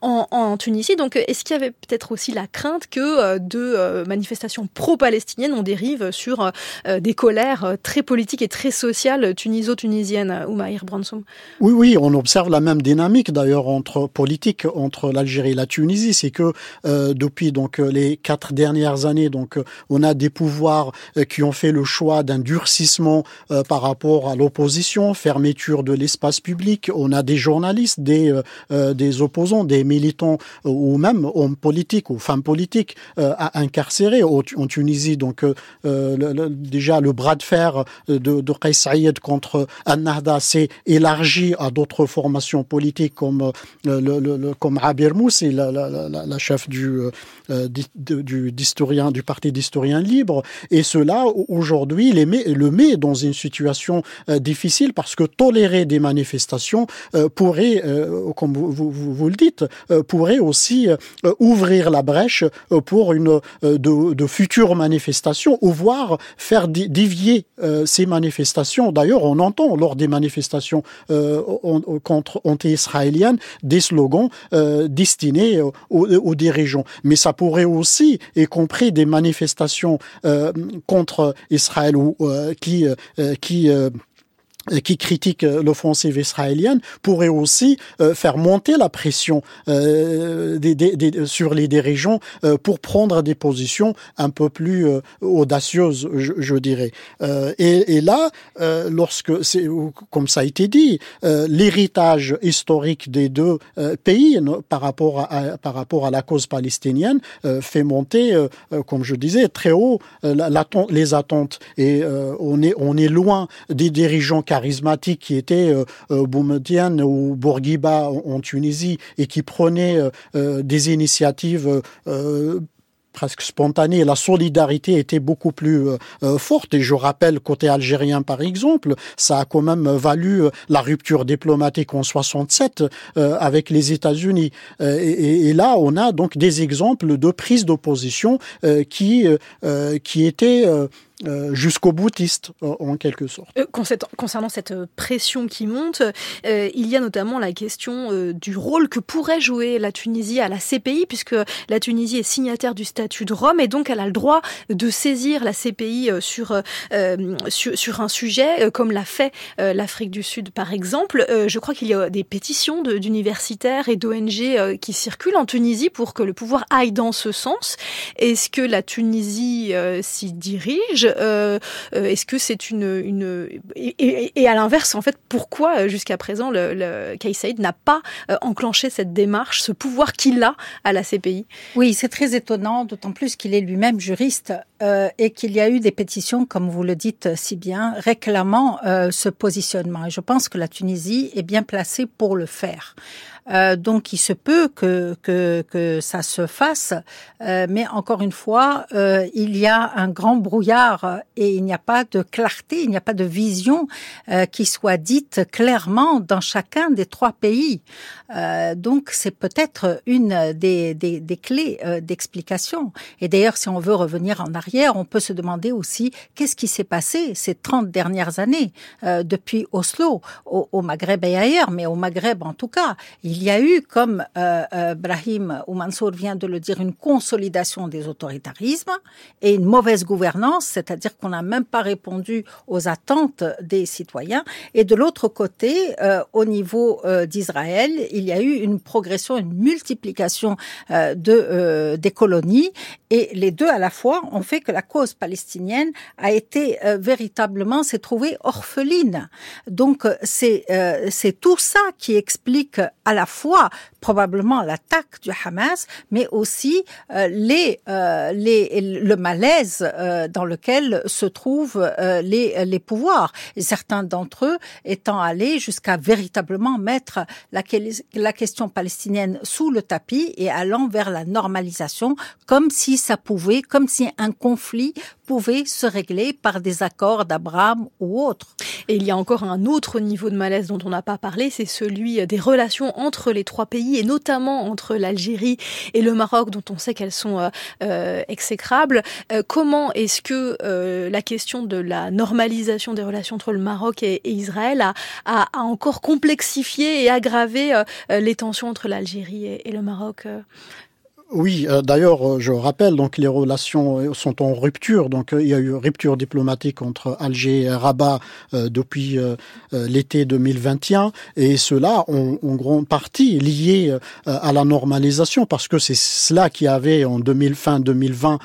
en, en Tunisie. Donc, est-ce qu'il y avait peut-être aussi la crainte que de manifestations pro-palestiniennes on dérive sur des colères très politiques et très sociales tuniso-tunisienne, Oumaïr Bransoum Oui, oui, on observe la même dynamique d'ailleurs entre politique entre l'Algérie et la Tunisie, c'est que euh, depuis donc les quatre dernières années, donc on a des pouvoirs euh, qui ont fait le choix d'un durcissement euh, par rapport à l'opposition, fermeture de l'espace public. On a des journalistes, des des opposants, des militants ou même hommes politiques ou femmes politiques à incarcérer en Tunisie. Donc déjà le bras de fer de, de Qais contre An-Nahda s'est élargi à d'autres formations politiques comme euh, le, le, comme Abir la, chef du, euh, du, d'historien, du parti d'historiens libres. Et cela, aujourd'hui, le met dans une situation euh, difficile parce que tolérer des manifestations pourrait, comme vous, vous, le dites, pourrait aussi ouvrir la brèche pour une de, de futures manifestations ou voire faire dévier ces manifestations D'ailleurs, on entend lors des manifestations euh, contre anti-israéliennes des slogans euh, destinés aux, dirigeants. Mais ça pourrait aussi, y compris des manifestations euh, contre Israël ou qui qui critiquent l'offensive israélienne pourrait aussi faire monter la pression des, des, sur les dirigeants pour prendre des positions un peu plus audacieuses, je, je dirais. Et, et, là, lorsque, c'est comme ça a été dit, l'héritage historique des deux pays par rapport à, par rapport à la cause palestinienne fait monter, comme je disais, très haut les attentes. Et on est on est loin des dirigeants charismatiques qui étaient euh, euh Boumediene ou Bourguiba en, Tunisie et qui prenaient euh, des initiatives presque spontanée. La solidarité était beaucoup plus forte. Et je rappelle, côté algérien par exemple, ça a quand même valu la rupture diplomatique en 67 avec les États-Unis. Et, et, là, on a donc des exemples de prise d'opposition qui, qui étaient euh, jusqu'au boutiste, en quelque sorte. Euh, concernant cette euh, pression qui monte, il y a notamment la question du rôle que pourrait jouer la Tunisie à la CPI, puisque la Tunisie est signataire du statut de Rome et donc elle a le droit de saisir la CPI sur, sur, sur, un sujet, comme l'a fait l'Afrique du Sud par exemple. je crois qu'il y a des pétitions d'universitaires et d'ONG qui circulent en Tunisie pour que le pouvoir aille dans ce sens. Est-ce que la Tunisie s'y dirige euh, euh, est-ce que c'est une. Et, à l'inverse, en fait, pourquoi euh, jusqu'à présent le, le Saïd n'a pas enclenché cette démarche, ce pouvoir qu'il a à la CPI Oui, c'est très étonnant, d'autant plus qu'il est lui-même juriste et qu'il y a eu des pétitions, comme vous le dites si bien, réclamant ce positionnement. Et je pense que la Tunisie est bien placée pour le faire. Euh, donc il se peut que, que, que ça se fasse, euh, mais encore une fois, euh, il y a un grand brouillard et il n'y a pas de clarté, il n'y a pas de vision qui soit dite clairement dans chacun des trois pays. donc c'est peut-être une des, des, des clés d'explication. Et d'ailleurs, si on veut revenir en arrière, on peut se demander aussi qu'est-ce qui s'est passé ces 30 dernières années depuis Oslo, au, au Maghreb et ailleurs, mais au Maghreb en tout cas. Y a eu, comme euh, euh, Brahim ou Mansour vient de le dire, une consolidation des autoritarismes et une mauvaise gouvernance, c'est-à-dire qu'on n'a même pas répondu aux attentes des citoyens. Et de l'autre côté, euh, au niveau euh, d'Israël, il y a eu une progression, une multiplication euh, de euh, des colonies, et les deux à la fois ont fait que la cause palestinienne a été véritablement s'est trouvée orpheline. Donc c'est c'est tout ça qui explique à la la fois probablement l'attaque du Hamas, mais aussi euh, les, euh, les, le malaise euh, dans lequel se trouvent euh, les, les pouvoirs. Et certains d'entre eux étant allés jusqu'à véritablement mettre la, la question palestinienne sous le tapis et allant vers la normalisation, comme si ça pouvait, comme si un conflit pouvait se régler par des accords d'Abraham ou autres. Et il y a encore un autre niveau de malaise dont on n'a pas parlé, c'est celui des relations entre les trois pays et notamment entre l'Algérie et le Maroc, dont on sait qu'elles sont euh, euh exécrables. Euh, comment est-ce que euh, la question de la normalisation des relations entre le Maroc et, et Israël a, a, a, encore complexifié et aggravé les tensions entre l'Algérie et, et, le Maroc oui, euh, d'ailleurs, euh, je rappelle donc les relations euh, sont en rupture. Donc il y a eu rupture diplomatique entre Alger et Rabat depuis l'été 2021, et cela en, en grande partie lié à la normalisation, parce que c'est cela qui avait en 2000, fin 2020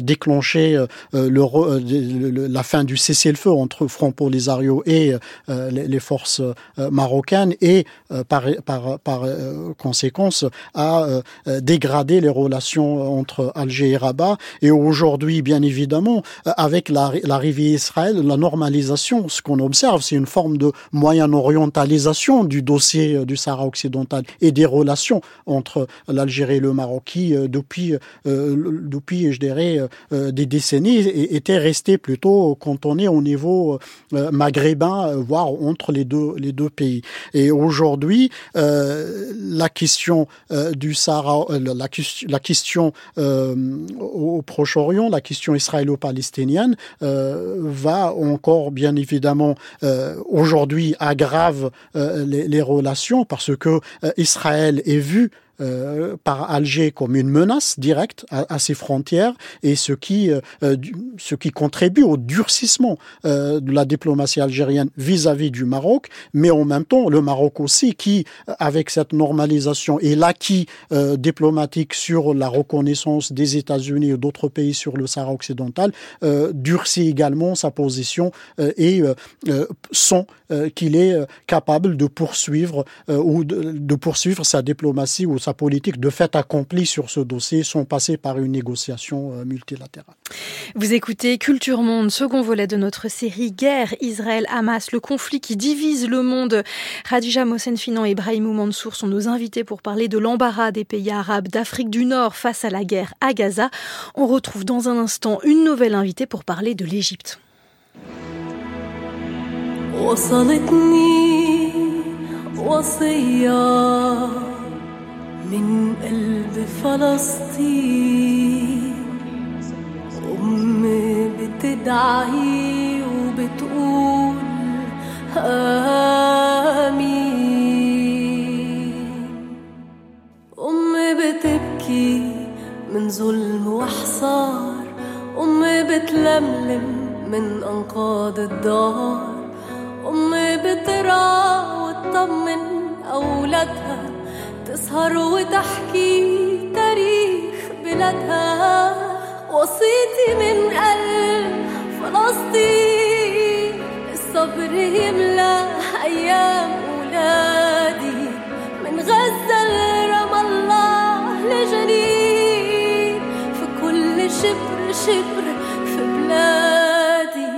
déclenché le, la fin du cessez-le-feu entre Front Polisario et les, forces marocaines, et par, par, par conséquence a dégradé les relations entre Alger et Rabat. Et aujourd'hui, bien évidemment, avec l'arrivée Israël, la normalisation, ce qu'on observe, c'est une forme de moyen-orientalisation du dossier du Sahara occidental et des relations entre l'Algérie et le Maroc qui, euh, depuis, euh, depuis je dirais, euh, des décennies, étaient restés plutôt cantonnés au niveau maghrébin, voire entre les deux, les deux pays. Et aujourd'hui, la question du Sahara, la, la question euh, au Proche-Orient, la question israélo-palestinienne, euh, va encore bien évidemment euh, aujourd'hui aggrave euh, les, les, relations parce que Israël est vu par Alger comme une menace directe à, ses frontières et ce qui, ce qui contribue au durcissement de la diplomatie algérienne vis-à-vis du Maroc, mais en même temps le Maroc aussi qui, avec cette normalisation et l'acquis diplomatique sur la reconnaissance des États-Unis et d'autres pays sur le Sahara occidental, durcit également sa position et sans qu'il est capable de poursuivre ou de, poursuivre sa diplomatie ou sa politique de fait accompli sur ce dossier sans passer par une négociation multilatérale. Vous écoutez Culture Monde, second volet de notre série Guerre Israël-Hamas, le conflit qui divise le monde. Radija Mosenfinan et Brahimou Mansour sont nos invités pour parler de l'embarras des pays arabes d'Afrique du Nord face à la guerre à Gaza. On retrouve dans un instant une nouvelle invitée pour parler de l'Égypte. أمي بتدعي وبتقول آمين. أمي بتبكي من ظلم وحصار. أمي بتلملم من أنقاض الدار. أمي بترعى وتطمن أولادها تسهر وتحكي تاريخ بلادها. وصيتي من قلب فلسطين الصبر يملى أيام ولادي من غزة لرام الله لجنين في كل شبر شبر في بلادي.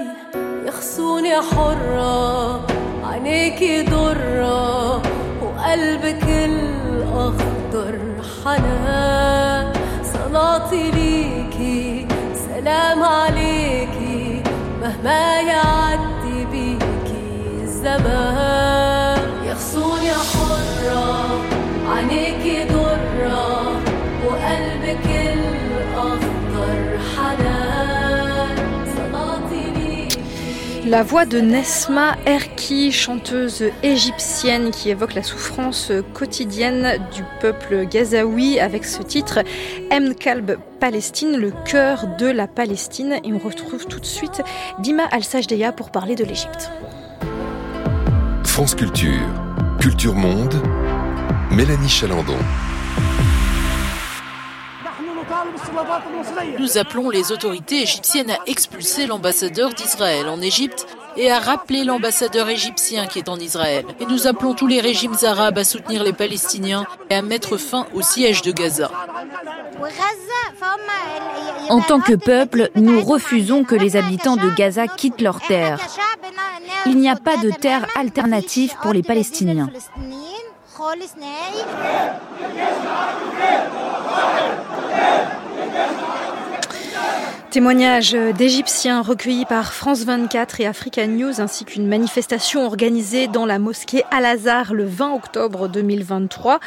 يخصوني حرة عينيكي ضرة وقلبك الأخضر حنان صلاتي ليكي سلام عليكي مهما يعدي بيكي الزمان. يخصوني حرة عينيكي ضرة La voix de Nesma Erki, chanteuse égyptienne qui évoque la souffrance quotidienne du peuple gazaoui avec ce titre M. Kalb Palestine, le cœur de la Palestine. Et on retrouve tout de suite Dima Al-Sajdeya pour parler de l'Égypte. France Culture, Culture Monde, Mélanie Chalandon. Nous appelons les autorités égyptiennes à expulser l'ambassadeur d'Israël en Égypte et à rappeler l'ambassadeur égyptien qui est en Israël. Et nous appelons tous les régimes arabes à soutenir les Palestiniens et à mettre fin au siège de Gaza. En tant que peuple, nous refusons que les habitants de Gaza quittent leur terre. Il n'y a pas de terre alternative pour les Palestiniens. Témoignage d'Égyptiens recueillis par France 24 et Africa News ainsi qu'une manifestation organisée dans la mosquée Al-Azhar le 20 octobre 2023.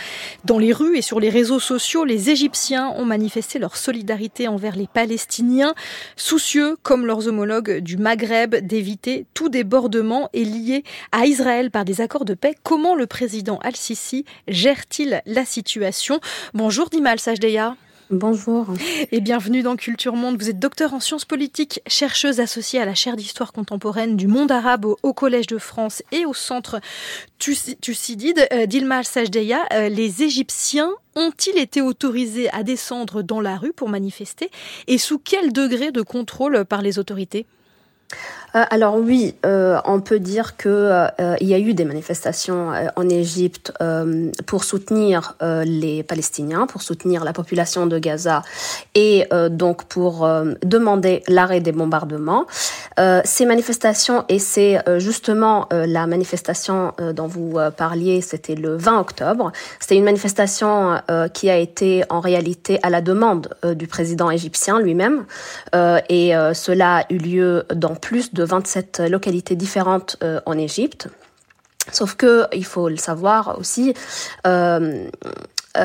Dans les rues et sur les réseaux sociaux, les Égyptiens ont manifesté leur solidarité envers les Palestiniens, soucieux comme leurs homologues du Maghreb d'éviter tout débordement et lié à Israël par des accords de paix. Comment le président Al-Sisi gère-t-il la situation? Bonjour Dimal Sajdeya. Bonjour. Et bienvenue dans Culture Monde. Vous êtes docteur en sciences politiques, chercheuse associée à la chaire d'histoire contemporaine du monde arabe au, Collège de France et au centre Thucydide. Euh, Dilma Al-Sajdeya, euh, les Égyptiens ont-ils été autorisés à descendre dans la rue pour manifester et sous quel degré de contrôle par les autorités? Alors oui, euh, on peut dire que euh, il y a eu des manifestations en Égypte pour soutenir les Palestiniens, pour soutenir la population de Gaza et donc pour demander l'arrêt des bombardements. ces manifestations et c'est justement la manifestation dont vous parliez, c'était le 20 octobre. C'était une manifestation qui a été en réalité à la demande du président égyptien lui-même et cela a eu lieu dans plus de 27 localités différentes euh, en Égypte. Sauf que, il faut le savoir aussi, euh,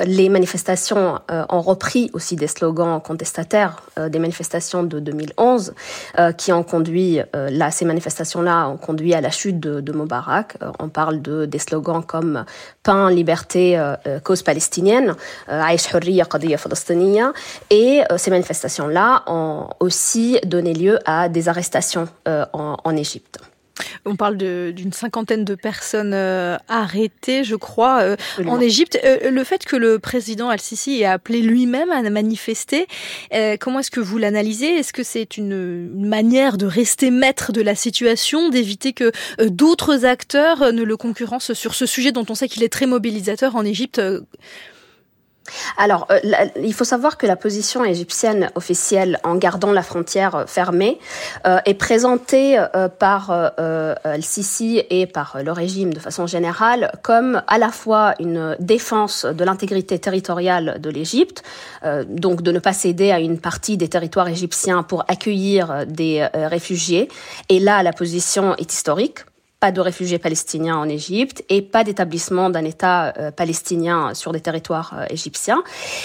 les manifestations ont repris aussi des slogans contestataires des manifestations de 2011 qui ont conduit, là, ces manifestations-là ont conduit à la chute de, de Moubarak. on parle de des slogans comme pain, liberté, cause palestinienne, Aïch Hurriya, Qadiyya et ces manifestations-là ont aussi donné lieu à des arrestations en Égypte. On parle d'une cinquantaine de personnes euh, arrêtées, je crois, euh, en Égypte. Euh, le fait que le président Al-Sisi ait appelé lui-même à manifester, comment est-ce que vous l'analysez? Est-ce que c'est une, manière de rester maître de la situation, d'éviter que d'autres acteurs ne le concurrencent sur ce sujet dont on sait qu'il est très mobilisateur en Égypte alors, euh, il faut savoir que la position égyptienne officielle, en gardant la frontière euh, fermée, euh, est présentée par Al-Sisi et par le régime de façon générale comme à la fois une défense de l'intégrité territoriale de l'Égypte, donc de ne pas céder à une partie des territoires égyptiens pour accueillir des réfugiés. Et là, la position est historique pas de réfugiés palestiniens en Égypte et pas d'établissement d'un État euh, palestinien sur des territoires euh, égyptiens,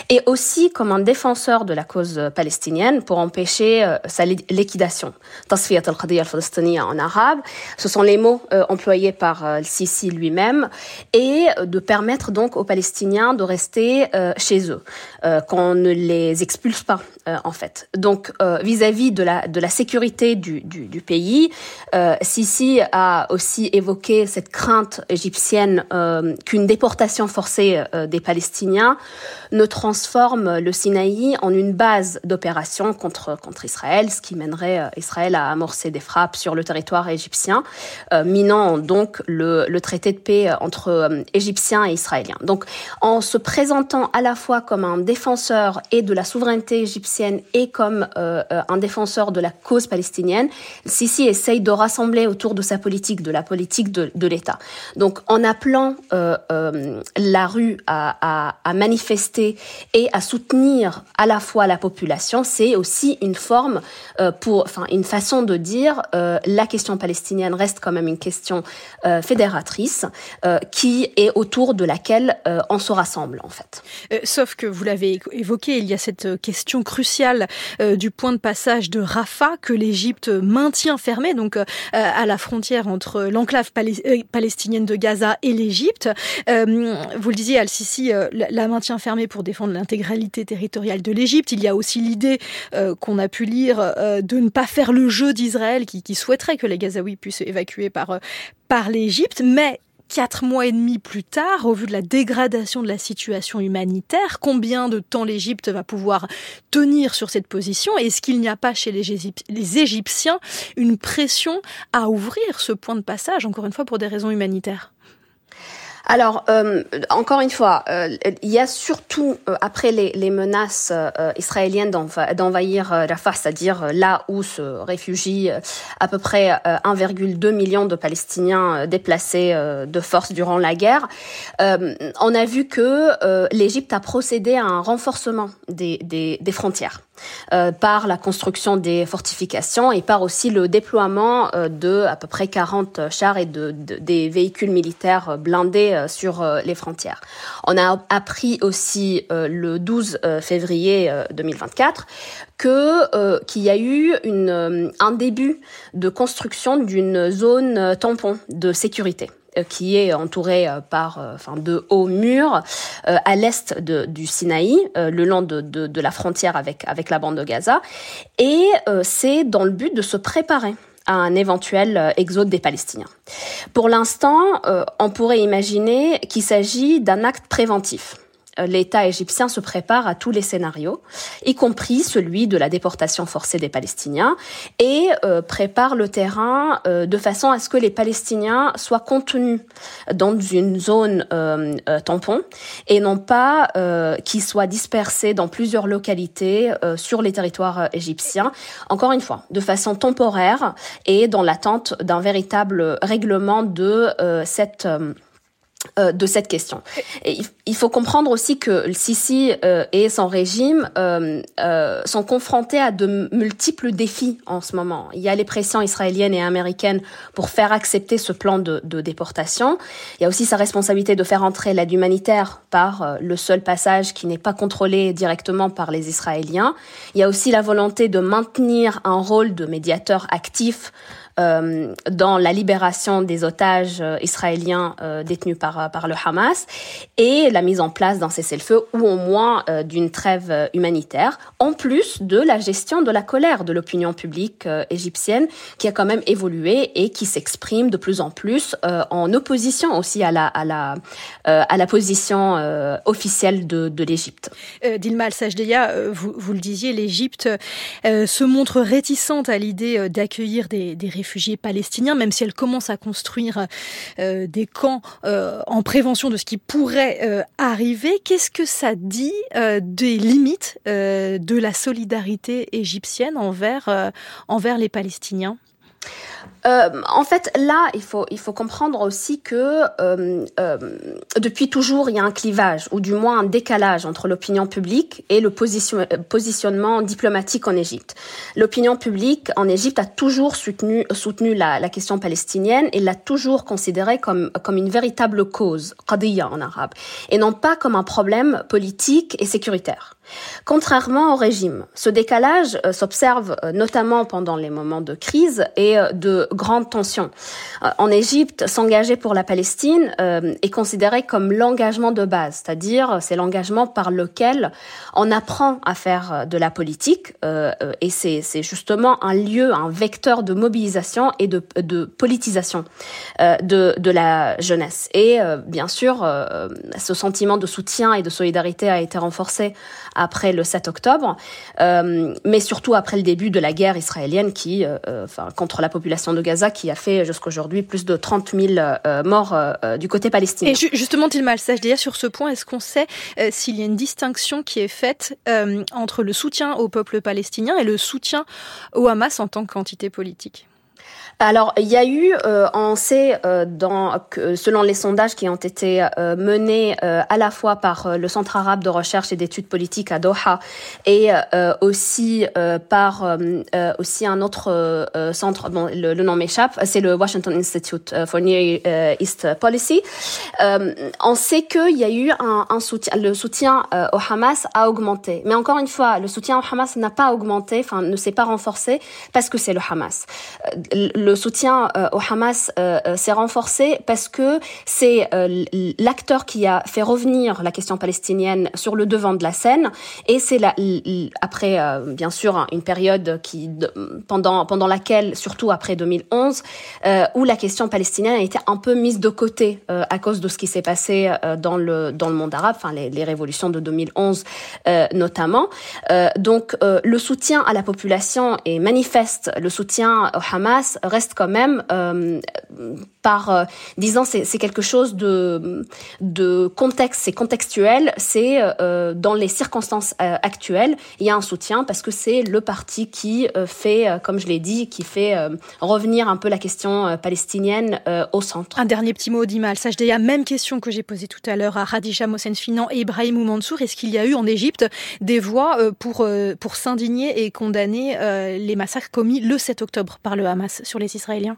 et aussi comme un défenseur de la cause palestinienne pour empêcher euh, sa liquidation. Tasfiyat al-Qadiyya al en arabe, ce sont les mots employés par Sisi lui-même, et de permettre donc aux Palestiniens de rester chez eux, qu'on ne les expulse pas en fait. Donc vis-à-vis de la de la sécurité du, du, du pays, Sisi a aussi aussi évoqué cette crainte égyptienne euh, qu'une déportation forcée euh, des Palestiniens ne transforme le Sinaï en une base d'opération contre, contre Israël, ce qui mènerait euh, Israël à amorcer des frappes sur le territoire égyptien, minant donc le, le, traité de paix entre Égyptiens et Israéliens. Donc en se présentant à la fois comme un défenseur et de la souveraineté égyptienne et comme un défenseur de la cause palestinienne, Sisi essaye de rassembler autour de sa politique de la politique de, l'État. Donc en appelant euh, euh, la rue à, manifester et à soutenir à la fois la population, c'est aussi une forme euh, pour, enfin une façon de dire la question palestinienne reste quand même une question fédératrice qui est autour de laquelle on se rassemble en fait. sauf que vous l'avez évoqué, il y a cette question cruciale du point de passage de Rafah que l'Égypte maintient fermé, donc à la frontière entre l'enclave euh, palestinienne de Gaza et l'Égypte. Euh, vous le disiez, Al-Sisi euh, la maintient fermée pour défendre l'intégralité territoriale de l'Égypte. Il y a aussi l'idée qu'on a pu lire de ne pas faire le jeu d'Israël qui, qui, souhaiterait que les Gazaouis puissent évacuer par, par l'Égypte. Mais Quatre mois et demi plus tard, au vu de la dégradation de la situation humanitaire, combien de temps l'Égypte va pouvoir tenir sur cette position? Est-ce qu'il n'y a pas chez les, Égyptiens une pression à ouvrir ce point de passage, encore une fois pour des raisons humanitaires? Alors, euh, encore une fois, euh, il y a surtout, euh, après les, menaces israéliennes d'envahir Rafah, c'est-à-dire là où se réfugient à peu près 1,2 million de Palestiniens déplacés de force durant la guerre, on a vu que l'Égypte a procédé à un renforcement des frontières. Euh, par la construction des fortifications et par aussi le déploiement euh, de à peu près 40 chars et de, des véhicules militaires blindés euh, sur les frontières. On a appris aussi le 12 février 2024 que qu'il y a eu un début de construction d'une zone tampon de sécurité. Euh, qui est entouré euh, par euh, enfin de hauts murs à l'est du Sinaï, le long de, la frontière avec la bande de Gaza, et c'est dans le but de se préparer à un éventuel exode des Palestiniens. Pour l'instant, on pourrait imaginer qu'il s'agit d'un acte préventif l'État égyptien se prépare à tous les scénarios, y compris celui de la déportation forcée des Palestiniens, et euh, prépare le terrain euh, de façon à ce que les Palestiniens soient contenus dans une zone tampon et non pas qu'ils soient dispersés dans plusieurs localités sur les territoires égyptiens, encore une fois, de façon temporaire et dans l'attente d'un véritable règlement de cette euh, de cette question. Et il faut comprendre aussi que le Sisi euh, et son régime euh, sont confrontés à de multiples défis en ce moment. Il y a les pressions israéliennes et américaines pour faire accepter ce plan de, déportation. Il y a aussi sa responsabilité de faire entrer l'aide humanitaire par le seul passage qui n'est pas contrôlé directement par les Israéliens. Il y a aussi la volonté de maintenir un rôle de médiateur actif euh, dans la libération des otages euh, israéliens euh, détenus par, le Hamas et la mise en place d'un cessez-le-feu ou au moins d'une trêve humanitaire, en plus de la gestion de la colère de l'opinion publique égyptienne qui a quand même évolué et qui s'exprime de plus en plus en opposition aussi à la, position officielle de, l'Égypte. Dilma Al-Sajdeya, vous, le disiez, l'Égypte se montre réticente à l'idée d'accueillir des réfugiés palestiniens, même si elle commence à construire euh, des camps euh, en prévention de ce qui pourrait euh, arriver. Qu'est-ce que ça dit des limites de la solidarité égyptienne envers, envers les Palestiniens? Euh, en fait, là, il faut, comprendre aussi que euh, euh, depuis toujours, il y a un clivage, ou du moins un décalage entre l'opinion publique et le position, positionnement diplomatique en Égypte. L'opinion publique en Égypte a toujours soutenu, la, question palestinienne et l'a toujours considérée comme, comme une véritable cause, qadiyya en arabe, et non pas comme un problème politique et sécuritaire. Contrairement au régime, ce décalage s'observe notamment pendant les moments de crise et euh, de grandes tensions. en Égypte, s'engager pour la Palestine est considéré comme l'engagement de base, c'est-à-dire c'est l'engagement par lequel on apprend à faire de la politique et c'est justement un lieu, un vecteur de mobilisation et de, politisation de la jeunesse. Et bien sûr, ce sentiment de soutien et de solidarité a été renforcé après le 7 octobre, euh, mais surtout après le début de la guerre israélienne qui, euh, euh, enfin, contre la population de Gaza, qui a fait jusqu'à aujourd'hui plus de 30 000 morts du côté palestinien. Et justement, Tilma al sur ce point, est-ce qu'on sait s'il y a une distinction qui est faite entre le soutien au peuple palestinien et le soutien au Hamas en tant qu'entité politique? Alors, il y a eu, euh, on sait, euh, dans, selon les sondages qui ont été euh, menés euh, à la fois par le Centre arabe de recherche et d'études politiques à Doha et aussi par aussi un autre centre, bon, le, le nom m'échappe, c'est le Washington Institute for Near East Policy. on sait qu'il y a eu un, un, soutien, le soutien au Hamas a augmenté. Mais encore une fois, le soutien au Hamas n'a pas augmenté, enfin ne s'est pas renforcé parce que c'est le Hamas soutien euh, au Hamas euh, euh, s'est renforcé parce que c'est l'acteur qui a fait revenir la question palestinienne sur le devant de la scène. Et c'est après bien sûr une période qui pendant pendant laquelle surtout après 2011 où la question palestinienne a été un peu mise de côté à cause de ce qui s'est passé dans le dans le monde arabe enfin les, les révolutions de 2011 notamment. Donc le soutien à la population est manifeste. Le soutien au Hamas reste quand même euh, par euh, disant c'est quelque chose de de contexte, c'est contextuel, c'est euh, dans les circonstances actuelles, il y a un soutien parce que c'est le parti qui fait, comme je l'ai dit, qui fait revenir un peu la question palestinienne au centre. Un dernier petit mot d'Imal la même question que j'ai posée tout à l'heure à Radija Finan et Ibrahim Mansour. Est-ce qu'il y a eu en Égypte des voix pour pour s'indigner et condamner les massacres commis le 7 octobre par le Hamas sur les Israéliens?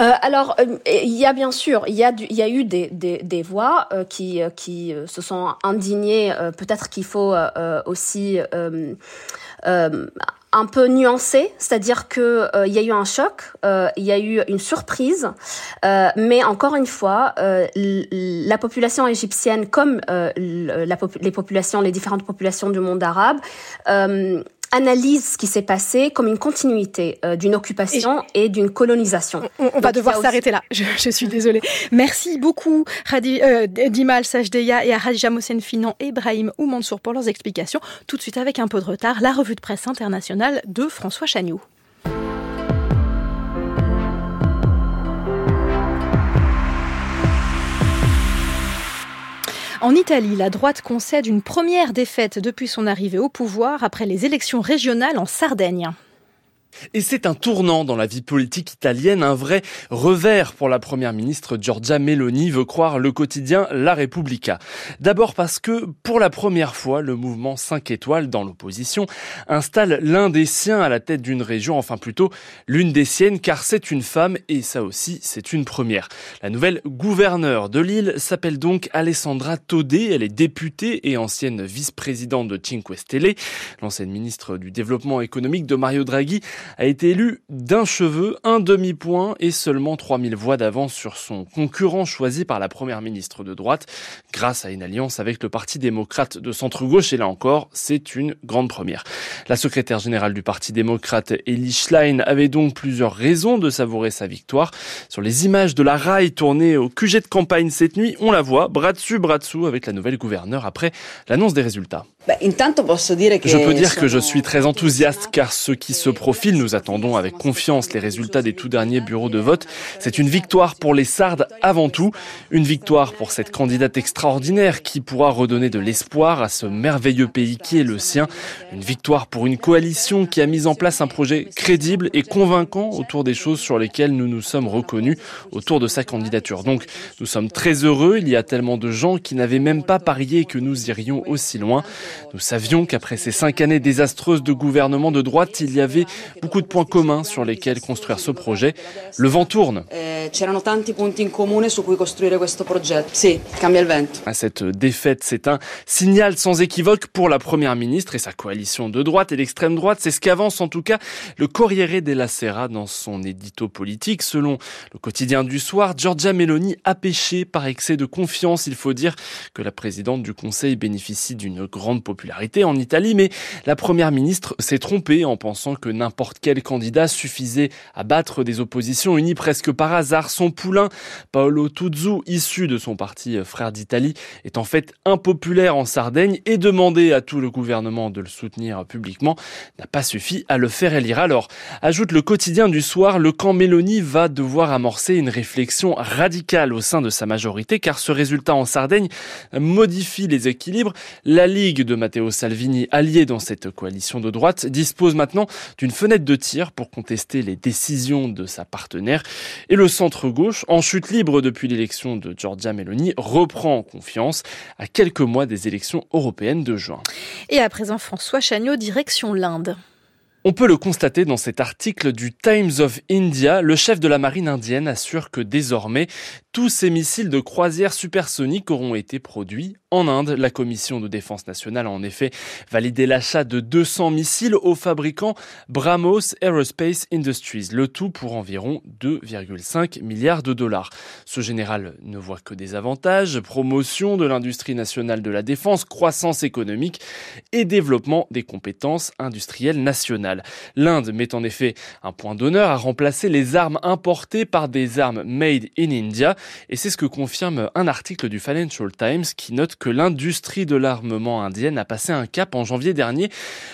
Euh, alors, euh, il y a bien sûr, il y a, eu des, voix qui, euh, qui se sont indignées. Peut-être qu'il faut aussi un peu nuancer, c'est-à-dire que il y a eu un choc, il y a eu une surprise, mais encore une fois, la population égyptienne, comme la, les populations, les différentes populations du monde arabe, analyse ce qui s'est passé comme une continuité euh, d'une occupation et, d'une colonisation. On, va devoir s'arrêter là. Je, suis désolée. Merci beaucoup Hadi, euh, Dimal Sajdeya et à Hadija Mossen Finan et Ibrahim Oumansour pour leurs explications. Tout de suite avec un peu de retard, la revue de presse internationale de François Chagnou. En Italie, la droite concède une première défaite depuis son arrivée au pouvoir après les élections régionales en Sardaigne. Et c'est un tournant dans la vie politique italienne, un vrai revers pour la première ministre Giorgia Meloni, veut croire le quotidien La Repubblica. D'abord parce que, pour la première fois, le mouvement 5 étoiles dans l'opposition installe l'un des siens à la tête d'une région, enfin plutôt l'une des siennes, car c'est une femme et ça aussi c'est une première. La nouvelle gouverneure de l'île s'appelle donc Alessandra Todé, elle est députée et ancienne vice-présidente de Cinque Stelle. L'ancienne ministre du développement économique de Mario Draghi a été élue d'un cheveu, un demi-point et seulement 3000 voix d'avance sur son concurrent choisi par la première ministre de droite grâce à une alliance avec le Parti démocrate de centre-gauche et là encore, c'est une grande première. La secrétaire générale du Parti démocrate, Elie Schlein, avait donc plusieurs raisons de savourer sa victoire. Sur les images de la raille tournée au QG de campagne cette nuit, on la voit bras dessus, bras dessous avec la nouvelle gouverneure après l'annonce des résultats. Je peux dire que je suis très enthousiaste car ce qui se nous attendons avec confiance les résultats des tout derniers bureaux de vote. C'est une victoire pour les Sardes avant tout, une victoire pour cette candidate extraordinaire qui pourra redonner de l'espoir à ce merveilleux pays qui est le sien, une victoire pour une coalition qui a mis en place un projet crédible et convaincant autour des choses sur lesquelles nous nous sommes reconnus autour de sa candidature. Donc nous sommes très heureux, il y a tellement de gens qui n'avaient même pas parié que nous irions aussi loin. Nous savions qu'après ces cinq années désastreuses de gouvernement de droite, il y avait beaucoup de points communs sur lesquels construire ce projet. Le vent tourne. À cette défaite, c'est un signal sans équivoque pour la première ministre et sa coalition de droite et d'extrême droite. C'est ce qu'avance en tout cas le Corriere della Sera dans son édito politique. Selon le quotidien du soir, Giorgia Meloni a péché par excès de confiance. Il faut dire que la présidente du Conseil bénéficie d'une grande popularité en Italie, mais la première ministre s'est trompée en pensant que n'importe quel candidat suffisait à battre des oppositions unies presque par hasard. Son poulain, Paolo Tuzzu, issu de son parti Frère d'Italie, est en fait impopulaire en Sardaigne et demander à tout le gouvernement de le soutenir publiquement n'a pas suffi à le faire élire. Alors, ajoute le quotidien du soir, le camp Mélanie va devoir amorcer une réflexion radicale au sein de sa majorité car ce résultat en Sardaigne modifie les équilibres. La Ligue de Matteo Salvini, allié dans cette coalition de droite, dispose maintenant d'une fenêtre de tir pour contester les décisions de sa partenaire. Et le centre-gauche, en chute libre depuis l'élection de Giorgia Meloni, reprend confiance à quelques mois des élections européennes de juin. Et à présent, François Chagnot, direction l'Inde. On peut le constater dans cet article du Times of India. Le chef de la marine indienne assure que désormais, tous ces missiles de croisière supersoniques auront été produits en Inde. La commission de défense nationale a en effet validé l'achat de 200 missiles au fabricant Brahmos Aerospace Industries, le tout pour environ 2,5 milliards de dollars. Ce général ne voit que des avantages, promotion de l'industrie nationale de la défense, croissance économique et développement des compétences industrielles nationales. L'Inde met en effet un point d'honneur à remplacer les armes importées par des armes made in India et c'est ce que confirme un article du Financial Times qui note que l'industrie de l'armement indienne a passé un cap en janvier dernier.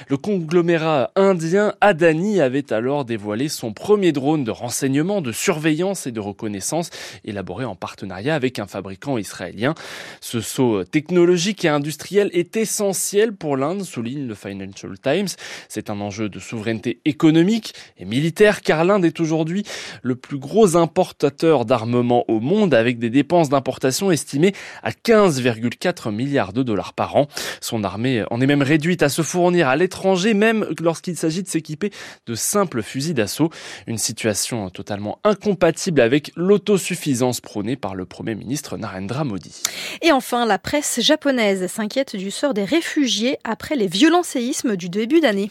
Le conglomérat indien Adani avait alors dévoilé son premier drone de renseignement, de surveillance et de reconnaissance élaboré en partenariat avec un fabricant israélien. Ce saut technologique et industriel est essentiel pour l'Inde, souligne le Financial Times. C'est un enjeu de souveraineté économique et militaire car l'Inde est aujourd'hui le plus gros importateur d'armement au monde avec des dépenses d'importation estimées à 15,4 milliards de dollars par an. Son armée en est même réduite à se fournir à l'étranger, même lorsqu'il s'agit de s'équiper de simples fusils d'assaut. Une situation totalement incompatible avec l'autosuffisance prônée par le Premier ministre Narendra Modi. Et enfin, la presse japonaise s'inquiète du sort des réfugiés après les violents séismes du début d'année.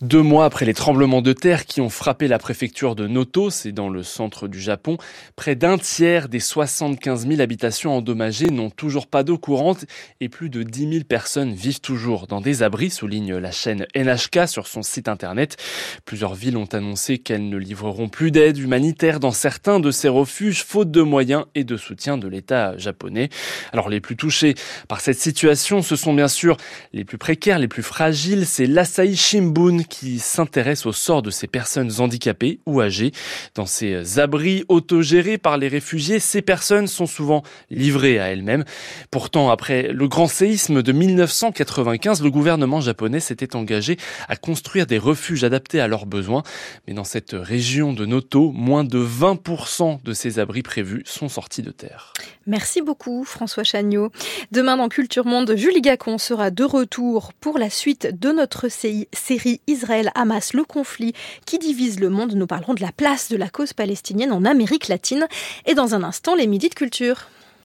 Deux mois après les tremblements de terre qui ont frappé la préfecture de Noto, c'est dans le centre du Japon, près d'un tiers des 75 000 habitations endommagées n'ont toujours pas d'eau courante et plus de 10 000 personnes vivent toujours dans des abris, souligne la chaîne NHK sur son site internet. Plusieurs villes ont annoncé qu'elles ne livreront plus d'aide humanitaire dans certains de ces refuges, faute de moyens et de soutien de l'État japonais. Alors les plus touchés par cette situation, ce sont bien sûr les plus précaires, les plus fragiles, c'est l'Asahi Shimbun qui s'intéresse au sort de ces personnes handicapées ou âgées. Dans ces abris autogérés par les réfugiés, ces personnes sont souvent livrées à elles-mêmes. Pourtant, après le grand séisme de 1995, le gouvernement japonais s'était engagé à construire des refuges adaptés à leurs besoins. Mais dans cette région de Noto, moins de 20% de ces abris prévus sont sortis de terre. Merci beaucoup François Chagnot. Demain dans Culture Monde, Julie Gacon sera de retour pour la suite de notre série Israël-Hamas, le conflit qui divise le monde. Nous parlerons de la place de la cause palestinienne en Amérique latine et dans un instant les midis de culture.